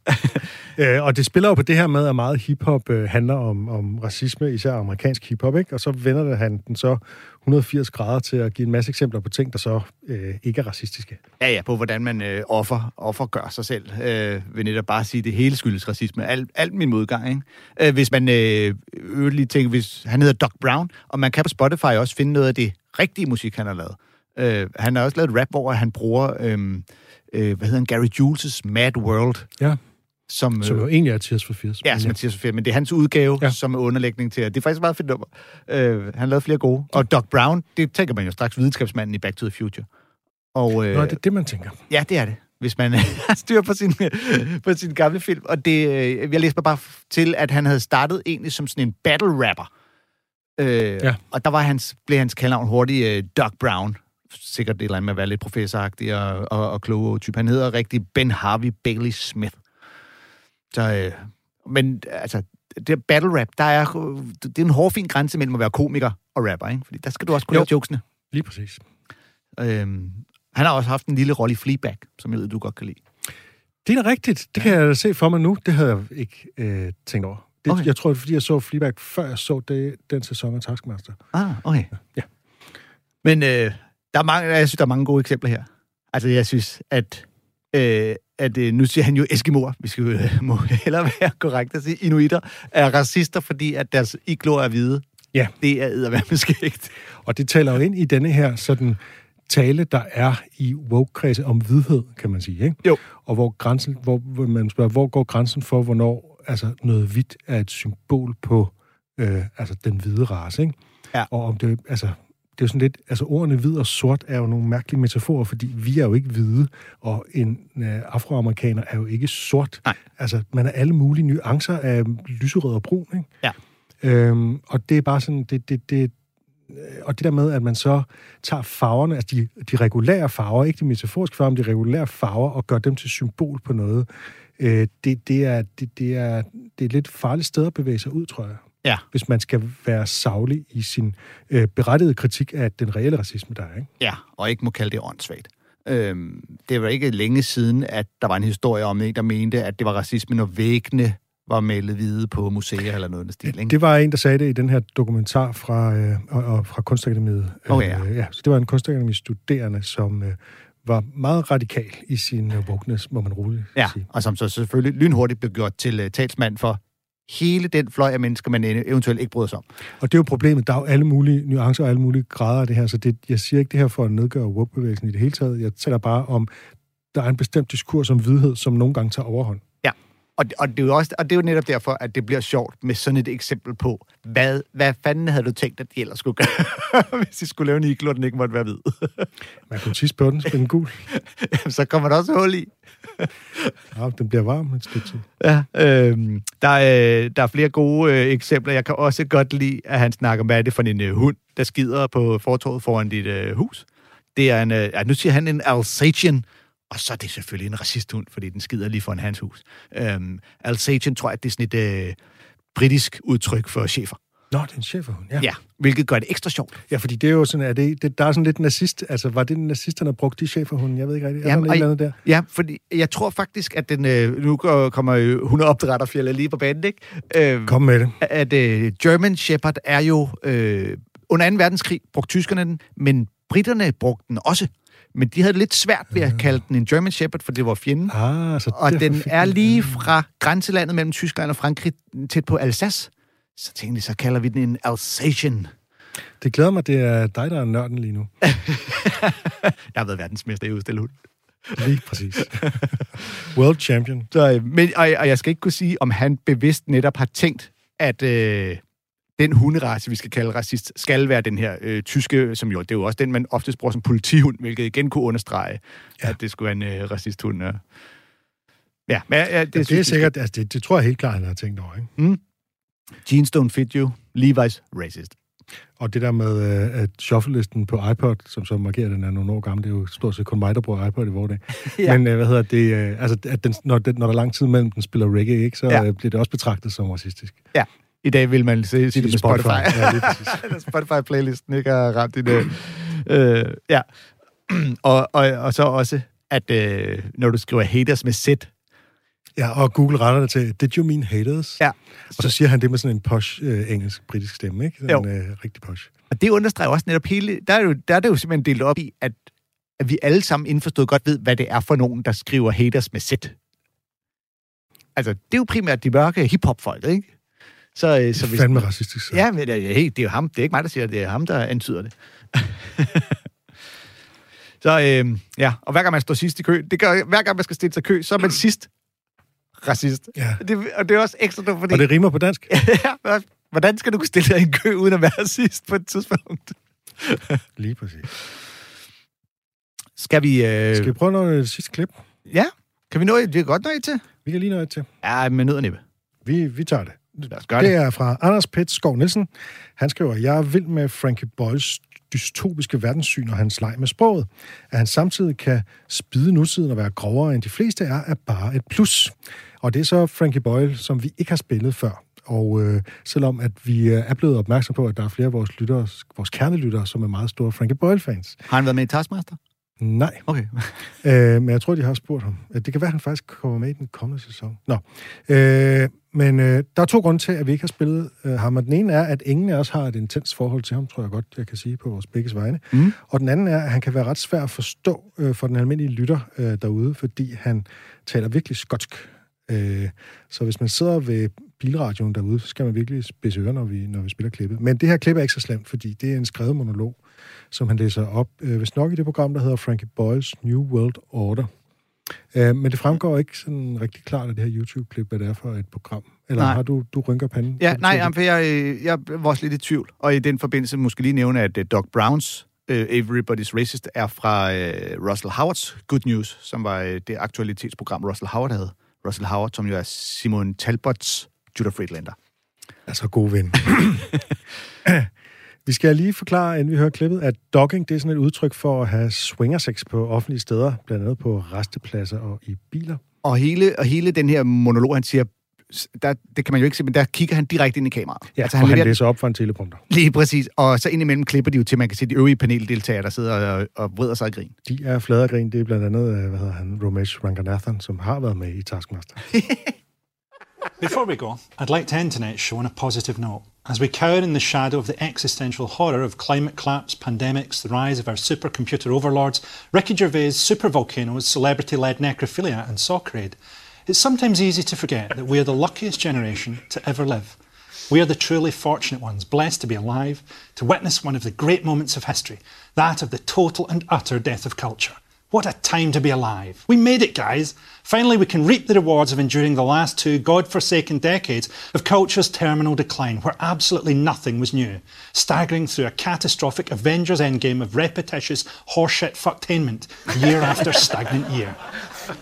Speaker 2: (laughs)
Speaker 1: Øh, og det spiller jo på det her med, at meget hiphop øh, handler om, om racisme, især amerikansk hiphop, ikke? Og så vender det han den så 180 grader til at give en masse eksempler på ting, der så øh, ikke er racistiske.
Speaker 2: Ja, ja, på hvordan man øh, offer, offer gør sig selv. Øh, vil netop bare sige, at det hele skyldes racisme. Alt, alt min modgang, ikke? Øh, hvis man øh, øvrigt lige tænker, hvis han hedder Doc Brown, og man kan på Spotify også finde noget af det rigtige musik, han har lavet. Øh, han har også lavet et rap, hvor han bruger, øh, øh, hvad hedder han, Gary Jules' Mad World,
Speaker 1: Ja,
Speaker 2: som...
Speaker 1: som jo egentlig er Tears for Fears.
Speaker 2: Ja, som Mathias Fedt, men det er hans udgave, ja. Som er underlægning til, det er faktisk et meget fedt nummer. Øh, han lavede flere gode. Og Doc Brown, det tænker man jo straks videnskabsmanden i Back to the Future. Og, øh,
Speaker 1: Nå, det er det, man tænker.
Speaker 2: Ja, det er det. Hvis man (laughs) har styr på sin, på sin gamle film. Og det, øh, jeg læste mig bare til, at han havde startet egentlig som sådan en battle rapper. Øh,
Speaker 1: Ja.
Speaker 2: Og der var hans, blev hans kaldnavn hurtigt øh, Doc Brown. Sikkert det eller andet med at være lidt professoragtig og, og, og klog type. Han hedder rigtig Ben Harvey Bailey Smith. Så, øh, men altså, det er battle rap, der er, det er en hårfin grænse mellem at være komiker og rapper, ikke? Fordi der skal du også kunne
Speaker 1: Jo.
Speaker 2: lave jokesene.
Speaker 1: Lige præcis.
Speaker 2: Øhm, han har også haft en lille rolle i Fleabag, som jeg ved, du godt kan lide.
Speaker 1: Det er da rigtigt. Det kan jeg se for mig nu. Det havde jeg ikke øh, tænkt over. Det,
Speaker 2: okay.
Speaker 1: Jeg tror, det er, fordi jeg så Fleabag, før jeg så det, den sæson af Taskmaster.
Speaker 2: Ah, okay.
Speaker 1: Ja.
Speaker 2: Men øh, der er mange, jeg synes, der er mange gode eksempler her. Altså, jeg synes, at, øh, at øh, nu siger han jo Eskimoer. Vi skal jo øh, må (laughs) hellere være korrekt at sige. Inuitter er racister, fordi at deres igloer er hvide.
Speaker 1: Ja.
Speaker 2: Det er eddermame skægt.
Speaker 1: Og det taler jo ind i denne her sådan tale, der er i woke-kredse om hvidhed, kan man sige. Ikke?
Speaker 2: Jo.
Speaker 1: Og hvor, grænsen, hvor, hvor man spørger, hvor går grænsen for, hvornår altså, noget hvidt er et symbol på øh, altså, den hvide race. Ikke?
Speaker 2: Ja.
Speaker 1: Og om det, altså, det er jo sådan lidt, altså ordene hvid og sort er jo nogle mærkelige metaforer, fordi vi er jo ikke hvide, og en øh, afroamerikaner er jo ikke sort.
Speaker 2: Nej.
Speaker 1: Altså, man er alle mulige nuancer af lyserød og brun, ikke?
Speaker 2: Ja.
Speaker 1: Øhm, og det er bare sådan, det, det, det, øh, og det der med, at man så tager farverne, altså de, de regulære farver, ikke de metaforiske farver, men de regulære farver, og gør dem til symbol på noget, øh, det, det, er, det, det, er, det er et lidt farligt sted at bevæge sig ud, tror jeg.
Speaker 2: Ja.
Speaker 1: Hvis man skal være savlig i sin øh, berettigede kritik af den reelle racisme, der er. Ikke?
Speaker 2: Ja, og ikke må kalde det åndssvagt. Øhm, det var ikke længe siden, at der var en historie om en, der mente, at det var racisme, når væggene var malet hvide på museer eller noget af den stil, ikke?
Speaker 1: Det var en, der sagde det i den her dokumentar fra, øh, og, og fra Kunstakademiet.
Speaker 2: Okay, ja.
Speaker 1: Øh, ja. Så det var en kunstakademi-studerende, som øh, var meget radikal i sin øh, wokeness, må man roligt
Speaker 2: Ja,
Speaker 1: sige.
Speaker 2: og som så selvfølgelig lynhurtigt blev gjort til uh, talsmand for hele den fløj af mennesker, man e- eventuelt ikke bryder sig om.
Speaker 1: Og det er jo problemet. Der er jo alle mulige nuancer og alle mulige grader af det her, så det, jeg siger ikke det her for at nedgøre woke-bevægelsen i det hele taget. Jeg taler bare om, der er en bestemt diskurs om vidhed, som nogle gange tager overhånd.
Speaker 2: Og, og, det er jo også, og det er jo netop derfor, at det bliver sjovt med sådan et eksempel på, hvad, hvad fanden havde du tænkt, at de ellers skulle gøre, (laughs) hvis de skulle lave en iglo, den ikke måtte være hvid. (laughs)
Speaker 1: Man kunne tisse på den, spille gul.
Speaker 2: Jamen, så kommer der også hul i.
Speaker 1: Ja, den bliver varm et stykke tid.
Speaker 2: Ja, øh, der, er, der er flere gode øh, eksempler. Jeg kan også godt lide, at han snakker er det for en øh, hund, der skider på fortorvet foran dit øh, hus. Det er en, øh, ja, nu siger han en Alsatian, og så er det selvfølgelig en racisthund, fordi den skider lige foran hans hus. Øhm, Alsatian tror jeg, det er sådan et øh, britisk udtryk for chefer.
Speaker 1: Nå, det er en cheferhund, ja.
Speaker 2: Ja, hvilket gør det ekstra sjovt.
Speaker 1: Ja, fordi det er jo sådan, at det, det, der er sådan lidt nazist, altså var det nazisterne, der brugte de cheferhunden? Jeg ved ikke rigtigt. Er
Speaker 2: Jamen,
Speaker 1: der et eller andet der?
Speaker 2: Ja, fordi jeg tror faktisk, at den, øh, nu kommer hundeopdrætterfjellet lige på banen, ikke? Øh,
Speaker 1: Kom med det.
Speaker 2: at øh, German Shepherd er jo øh, under 2. verdenskrig brugte tyskerne den, men britterne brugte den også. Men de havde det lidt svært ved at kalde den en German Shepherd, for det var fjenden.
Speaker 1: Ah, så
Speaker 2: Og den er lige fra grænselandet mellem Tyskland og Frankrig tæt på Alsace. Så tænkte de, så kalder vi den en Alsatian.
Speaker 1: Det glæder mig, det er dig, der er nørden lige nu. (laughs)
Speaker 2: Jeg har været verdensmester i udstille hund.
Speaker 1: Lige præcis. World champion.
Speaker 2: Så, øh, men, og, og jeg skal ikke kunne sige, om han bevidst netop har tænkt, at øh, den hunderace, vi skal kalde racist, skal være den her øh, tyske, som jo, det er jo også den, man oftest bruger som politihund, hvilket igen kunne understrege, ja. at det skulle være en øh, racisthund. Ja, ja men ja, det,
Speaker 1: Det, det er sikkert, altså det, det tror jeg helt klart, han har tænkt over, ikke?
Speaker 2: Jeans don't fit you, Levi's racist.
Speaker 1: Og det der med øh, at shuffle-listen på iPod, som så markerer, den er nogle år gammel, det er jo stort set kun mig, der bruger iPod i vores dag.
Speaker 2: Ja. (laughs)
Speaker 1: ja. Men øh, hvad hedder det, øh, altså at den, når, den, når der er lang tid mellem den spiller reggae, ikke, så
Speaker 2: Ja.
Speaker 1: ja. bliver det også betragtet som racistisk.
Speaker 2: Ja, i dag vil man se, sige det med Spotify.
Speaker 1: Spotify. Ja. (laughs)
Speaker 2: Spotify-playlisten ikke har ramt i det. øh, ja. (clears throat) og, og, og så også, at øh, når du skriver haters med Z,
Speaker 1: Ja, og Google retter det til, did you mean haters?
Speaker 2: Ja.
Speaker 1: Og så siger han det med sådan en posh øh, engelsk, britisk stemme, ikke? Sådan,
Speaker 2: Jo.
Speaker 1: øh, rigtig posh.
Speaker 2: Og det understreger også netop hele... Der er, jo, der er det jo simpelthen delt op i, at, at vi alle sammen indforstået godt ved, hvad det er for nogen, der skriver haters med Z. Altså, det er jo primært de mørke hiphop-folk, ikke? Så, øh, så
Speaker 1: Så fandme racistisk. Så.
Speaker 2: Ja, men det er, hey, det er jo ham. Det er ikke mig, der siger det. Det er ham, der antyder det. (laughs) så øh, ja, og hver gang man står sidst i kø, det gør, hver gang man skal stille sig i kø, så er man sidst racist.
Speaker 1: Ja.
Speaker 2: Det, og det er også ekstra dumt, fordi...
Speaker 1: Og det rimer på dansk. (laughs)
Speaker 2: ja, hvordan skal du kunne stille dig i en kø, uden at være (laughs) sidst på et tidspunkt?
Speaker 1: Lige præcis.
Speaker 2: Skal vi... Øh,
Speaker 1: Skal vi prøve noget det sidste klip?
Speaker 2: Ja, kan vi nå et? Vi kan godt nå et til.
Speaker 1: Vi kan lige nå et til.
Speaker 2: Ja, med nød og næppe.
Speaker 1: Vi, vi tager det.
Speaker 2: Lad os gøre
Speaker 1: Det
Speaker 2: det.
Speaker 1: er fra Anders Pets Skov Nielsen. Han skriver, jeg er vild med Frankie Boyles dystopiske verdenssyn og hans leg med sproget. At han samtidig kan spide nutiden og være grovere end de fleste er, er bare et plus. Og det er så Frankie Boyle, som vi ikke har spillet før. Og øh, selvom at vi øh, er blevet opmærksom på, at der er flere af vores lyttere, vores kernelyttere, som er meget store Frankie Boyle-fans.
Speaker 2: Har han været med i Taskmaster?
Speaker 1: Nej,
Speaker 2: Okay. (laughs)
Speaker 1: Øh, men jeg tror, de har spurgt ham. Øh, Det kan være, at han faktisk kommer med i den kommende sæson. Nå. Øh, men øh, der er to grunde til, at vi ikke har spillet øh, ham. Og den ene er, at ingen af os har et intens forhold til ham, tror jeg godt, jeg kan sige på vores begges vegne.
Speaker 2: Mm.
Speaker 1: Og den anden er, at han kan være ret svær at forstå øh, for den almindelige lytter øh, derude, fordi han taler virkelig skotsk. Øh, så hvis man sidder ved bilradioen derude, så skal man virkelig spidse ører, når vi, når vi spiller klippet. Men det her klip er ikke så slemt, fordi det er en skrevet monolog, som han læser op, øh, hvis nok i det program, der hedder Frankie Boyles New World Order. Øh, men det fremgår ikke sådan rigtig klart af det her YouTube-klip, hvad det er for et program. Eller
Speaker 2: Nej.
Speaker 1: har du, du rynker panden?
Speaker 2: Ja, nej, jamen, for jeg, jeg var også lidt i tvivl. Og i den forbindelse måske lige nævne, at uh, Doc Browns uh, Everybody's Racist er fra uh, Russell Howards Good News, som var uh, det aktualitetsprogram, Russell Howard havde. Russell Howard, som jo er Simon Talbots Judah Friedlander.
Speaker 1: Altså, god ven. (clears throat) vi skal lige forklare, inden vi hører klippet, at dogging det er sådan et udtryk for at have swingersex på offentlige steder, blandt andet på restepladser og i biler.
Speaker 2: Og hele, og hele den her monolog, han siger, der, det kan man jo ikke se, men der kigger han direkte ind i kameraet.
Speaker 1: Ja, altså, han, og han
Speaker 2: leverer-
Speaker 1: læser op for en teleprompter.
Speaker 2: Lige præcis. Og så indimellem klipper de jo til, man kan se de øvrige paneldeltagere, der sidder og, og vrider sig i grin.
Speaker 1: De er fladergrin, det er blandt andet, øh, hvad hedder han, Ramesh Ranganathan, som har været med i Taskmaster. (laughs)
Speaker 6: Before we go, I'd like to end tonight's show on a positive note. As we cower in the shadow of the existential horror of climate collapse, pandemics, the rise of our supercomputer overlords, Ricky Gervais' supervolcanoes, celebrity led necrophilia, and Socrade, it's sometimes easy to forget that we are the luckiest generation to ever live. We are the truly fortunate ones, blessed to be alive, to witness one of the great moments of history, that of the total and utter death of culture. What a time to be alive. We made it, guys. Finally, we can reap the rewards of enduring the last two god-forsaken decades of culture's terminal decline, where absolutely nothing was new, staggering through a catastrophic Avengers Endgame of repetitious horseshit fucktainment year (laughs) after stagnant year.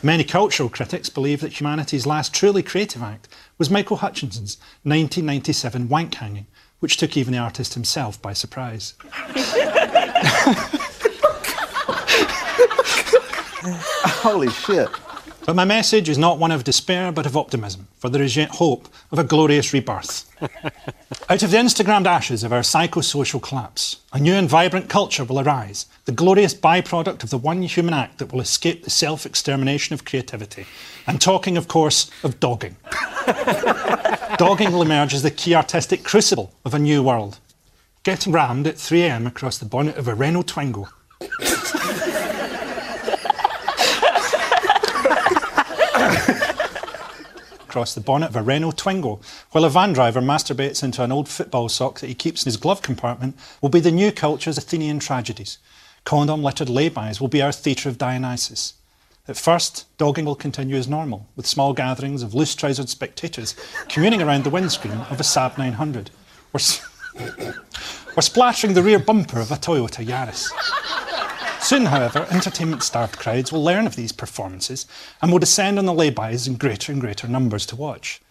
Speaker 6: Many cultural critics believe that humanity's last truly creative act was Michael Hutchinson's 1997 wank hanging, which took even the artist himself by surprise. (laughs)
Speaker 7: Holy shit.
Speaker 6: But my message is not one of despair, but of optimism, for there is yet hope of a glorious rebirth. (laughs) Out of the Instagrammed ashes of our psychosocial collapse, a new and vibrant culture will arise, the glorious byproduct of the one human act that will escape the self extermination of creativity. I'm talking, of course, of dogging. (laughs) dogging will emerge as the key artistic crucible of a new world. Getting rammed at 3am across the bonnet of a Renault Twingo across the bonnet of a Renault Twingo, while a van driver masturbates into an old football sock that he keeps in his glove compartment, will be the new culture's Athenian tragedies. Condom littered laybys will be our theatre of Dionysus. At first, dogging will continue as normal, with small gatherings of loose trousered spectators communing around the windscreen of a Saab 900, or, s- (coughs) or splattering the rear bumper of a Toyota Yaris. Soon, however, entertainment starved crowds will learn of these performances and will descend on the laybys in greater and greater numbers to watch.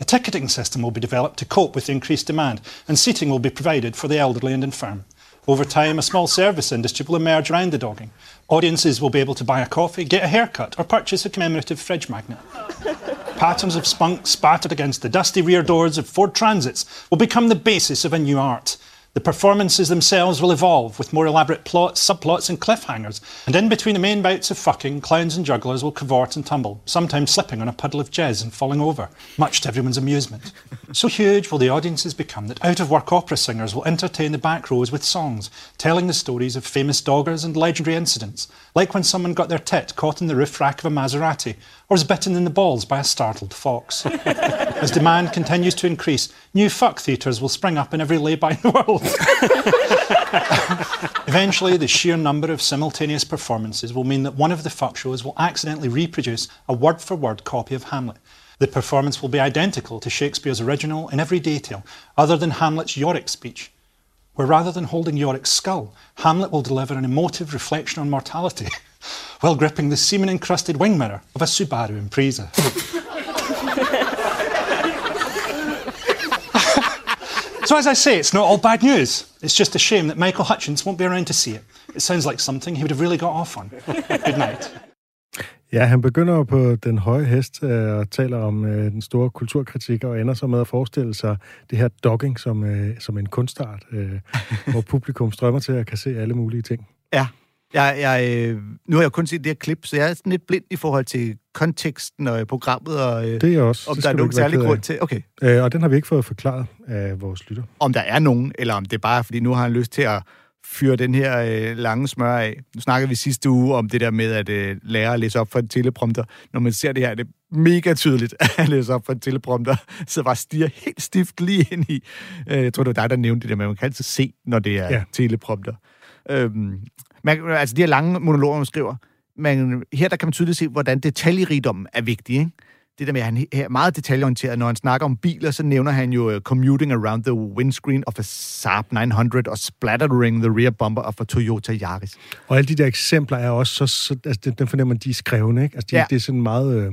Speaker 6: A ticketing system will be developed to cope with the increased demand, and seating will be provided for the elderly and infirm. Over time, a small service industry will emerge around the dogging. Audiences will be able to buy a coffee, get a haircut, or purchase a commemorative fridge magnet. (laughs) Patterns of spunk spattered against the dusty rear doors of Ford Transits will become the basis of a new art. The performances themselves will evolve with more elaborate plots, subplots, and cliffhangers. And in between the main bouts of fucking, clowns and jugglers will cavort and tumble, sometimes slipping on a puddle of jizz and falling over, much to everyone's amusement. (laughs) So huge will the audiences become that out of work opera singers will entertain the back rows with songs, telling the stories of famous doggers and legendary incidents, like when someone got their tit caught in the roof rack of a Maserati, or was bitten in the balls by a startled fox. (laughs) As demand continues to increase, new fuck theatres will spring up in every lay-by in (laughs) the world. (laughs) Eventually, the sheer number of simultaneous performances will mean that one of the fuck shows will accidentally reproduce a word for word copy of Hamlet. The performance will be identical to Shakespeare's original in every detail, other than Hamlet's Yorick speech, where rather than holding Yorick's skull, Hamlet will deliver an emotive reflection on mortality while gripping the semen encrusted wing mirror of a Subaru Impreza. (laughs) So, as I say, it's not all bad news. It's just a shame that Michael Hutchins won't be around to see it. It sounds like something he would have really got off on. Good night.
Speaker 1: Ja, han begynder jo på den høje hest øh, og taler om øh, den store kulturkritik og ender så med at forestille sig det her dogging som, øh, som en kunstart, øh, hvor publikum strømmer til at kan se alle mulige ting.
Speaker 2: Ja. Jeg, jeg, øh, nu har jeg kun set det her klip, så jeg er sådan lidt blind i forhold til konteksten og øh, programmet, og øh,
Speaker 1: Det er også.
Speaker 2: om
Speaker 1: det
Speaker 2: der er nogen særlig grund til... Okay,
Speaker 1: Øh, og den har vi ikke fået forklaret af vores lytter.
Speaker 2: om der er nogen, eller om det er bare, fordi nu har han lyst til at fyre den her øh, lange smør af. Nu snakkede vi sidste uge om det der med at øh, lære at læse op for en teleprompter. Når man ser det her, det er mega tydeligt (laughs) at læse op for en teleprompter, så bare stiger helt stift lige ind i. Øh, jeg tror, det var dig, der nævnte det der, men man kan altid se, når det er
Speaker 1: ja.
Speaker 2: teleprompter. Øhm, man, altså de her lange monologer, man skriver, men her der kan man tydeligt se, hvordan detaljerigdommen er vigtig, ikke? det der med, at han er meget detaljeorienteret. Når han snakker om biler, så nævner han jo uh, commuting around the windscreen of a Saab 900 og splattering the rear bumper of a Toyota Yaris.
Speaker 1: Og alle de der eksempler er også så, så altså, den, fornemmer man, de er skrevne, ikke? Altså, de. Ja. det er sådan meget, øh,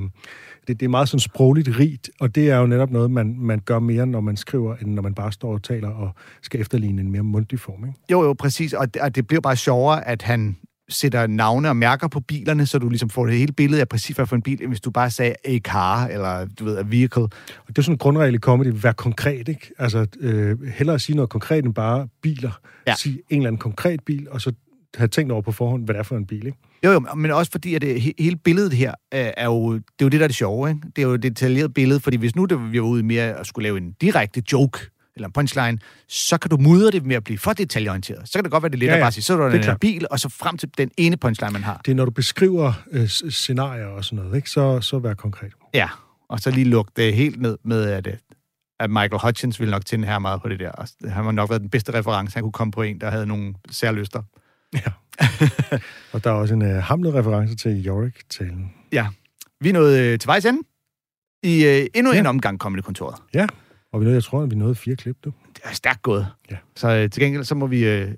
Speaker 1: det, det er meget sådan sprogligt rigt, og det er jo netop noget, man, man gør mere, når man skriver, end når man bare står og taler og skal efterligne en mere mundtlig form, ikke?
Speaker 2: Jo, jo, præcis. Og det, og det bliver bare sjovere, at han sætter navne og mærker på bilerne, så du ligesom får det hele billede af præcis, hvad for en bil, hvis du bare sagde a car, eller du ved, a vehicle.
Speaker 1: Og det er sådan en grundregel i comedy, vær konkret, ikke? Altså, øh, hellere sige noget konkret end bare biler. Ja. Sige en eller anden konkret bil, og så have tænkt over på forhånd, hvad det er for en bil, ikke?
Speaker 2: Jo, jo, men også fordi, at det, he- hele billedet her øh, er jo, det er jo det, der er det sjove, ikke? Det er jo et detaljeret billede, fordi hvis nu det, vi var ude mere at skulle lave en direkte joke, eller en punchline, så kan du mudre det med at blive for detaljeorienteret. Så kan det godt være, det er lidt
Speaker 1: Ja,
Speaker 2: ja, at bare sige, så er der
Speaker 1: Det er
Speaker 2: en
Speaker 1: klart.
Speaker 2: bil, og så frem til den ene punchline, man har.
Speaker 1: Det er, når du beskriver øh, scenarier og sådan noget, ikke? Så, så vær konkret.
Speaker 2: Ja, og så lige lukke det helt ned med, at, øh, at Michael Hutchins ville nok tænde her meget på det der. Og Han har nok været den bedste reference, han kunne komme på en, der havde nogle særlyster. (laughs)
Speaker 1: Og der er også en uh, hamlet reference til Yorick-talen.
Speaker 2: Ja. Vi er nået øh, til vejs ende i øh, endnu ja. en
Speaker 1: Ja.
Speaker 2: omgang Comedy-kontoret.
Speaker 1: Ja, og vi nåede, jeg tror, at vi nåede fire klip, du.
Speaker 2: Det er stærkt gået.
Speaker 1: Ja.
Speaker 2: Så øh, til gengæld, så må vi, øh,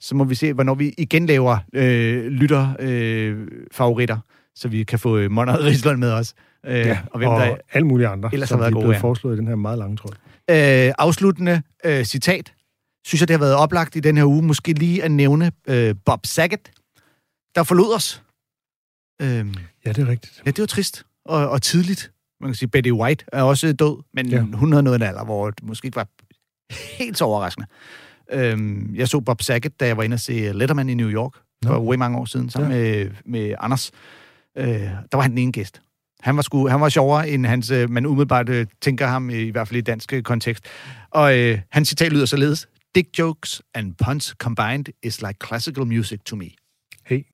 Speaker 2: så må vi se, hvornår vi igen laver øh, lytter øh, favoritter, så vi kan få øh, Monner Rislund med os. Øh, ja, og hvem
Speaker 1: og
Speaker 2: der
Speaker 1: alle mulige andre,
Speaker 2: ellers
Speaker 1: som
Speaker 2: har været
Speaker 1: er
Speaker 2: gode,
Speaker 1: blevet
Speaker 2: ja.
Speaker 1: foreslået i den her meget lange tråd.
Speaker 2: Øh, afsluttende øh, citat. Synes jeg, det har været oplagt i den her uge. Måske lige at nævne øh, Bob Saget, der forlod os. Øh,
Speaker 1: Ja, det er rigtigt.
Speaker 2: ja, det var trist og, og tidligt. Man kan sige, Betty White er også død, men ja. Hun havde noget en alder, hvor det måske ikke var helt så overraskende. Øhm, jeg så Bob Saget, da jeg var inde og se Letterman i New York for
Speaker 1: Nå.
Speaker 2: way mange år siden, sammen ja. med, med Anders. Øh, der var han den ene gæst. Han var, sgu, han var sjovere, end hans, øh, man umiddelbart øh, tænker ham, i, i hvert fald i dansk kontekst. Og øh, hans citat lyder således. Dick jokes and puns combined is like classical music to me.
Speaker 1: Hey,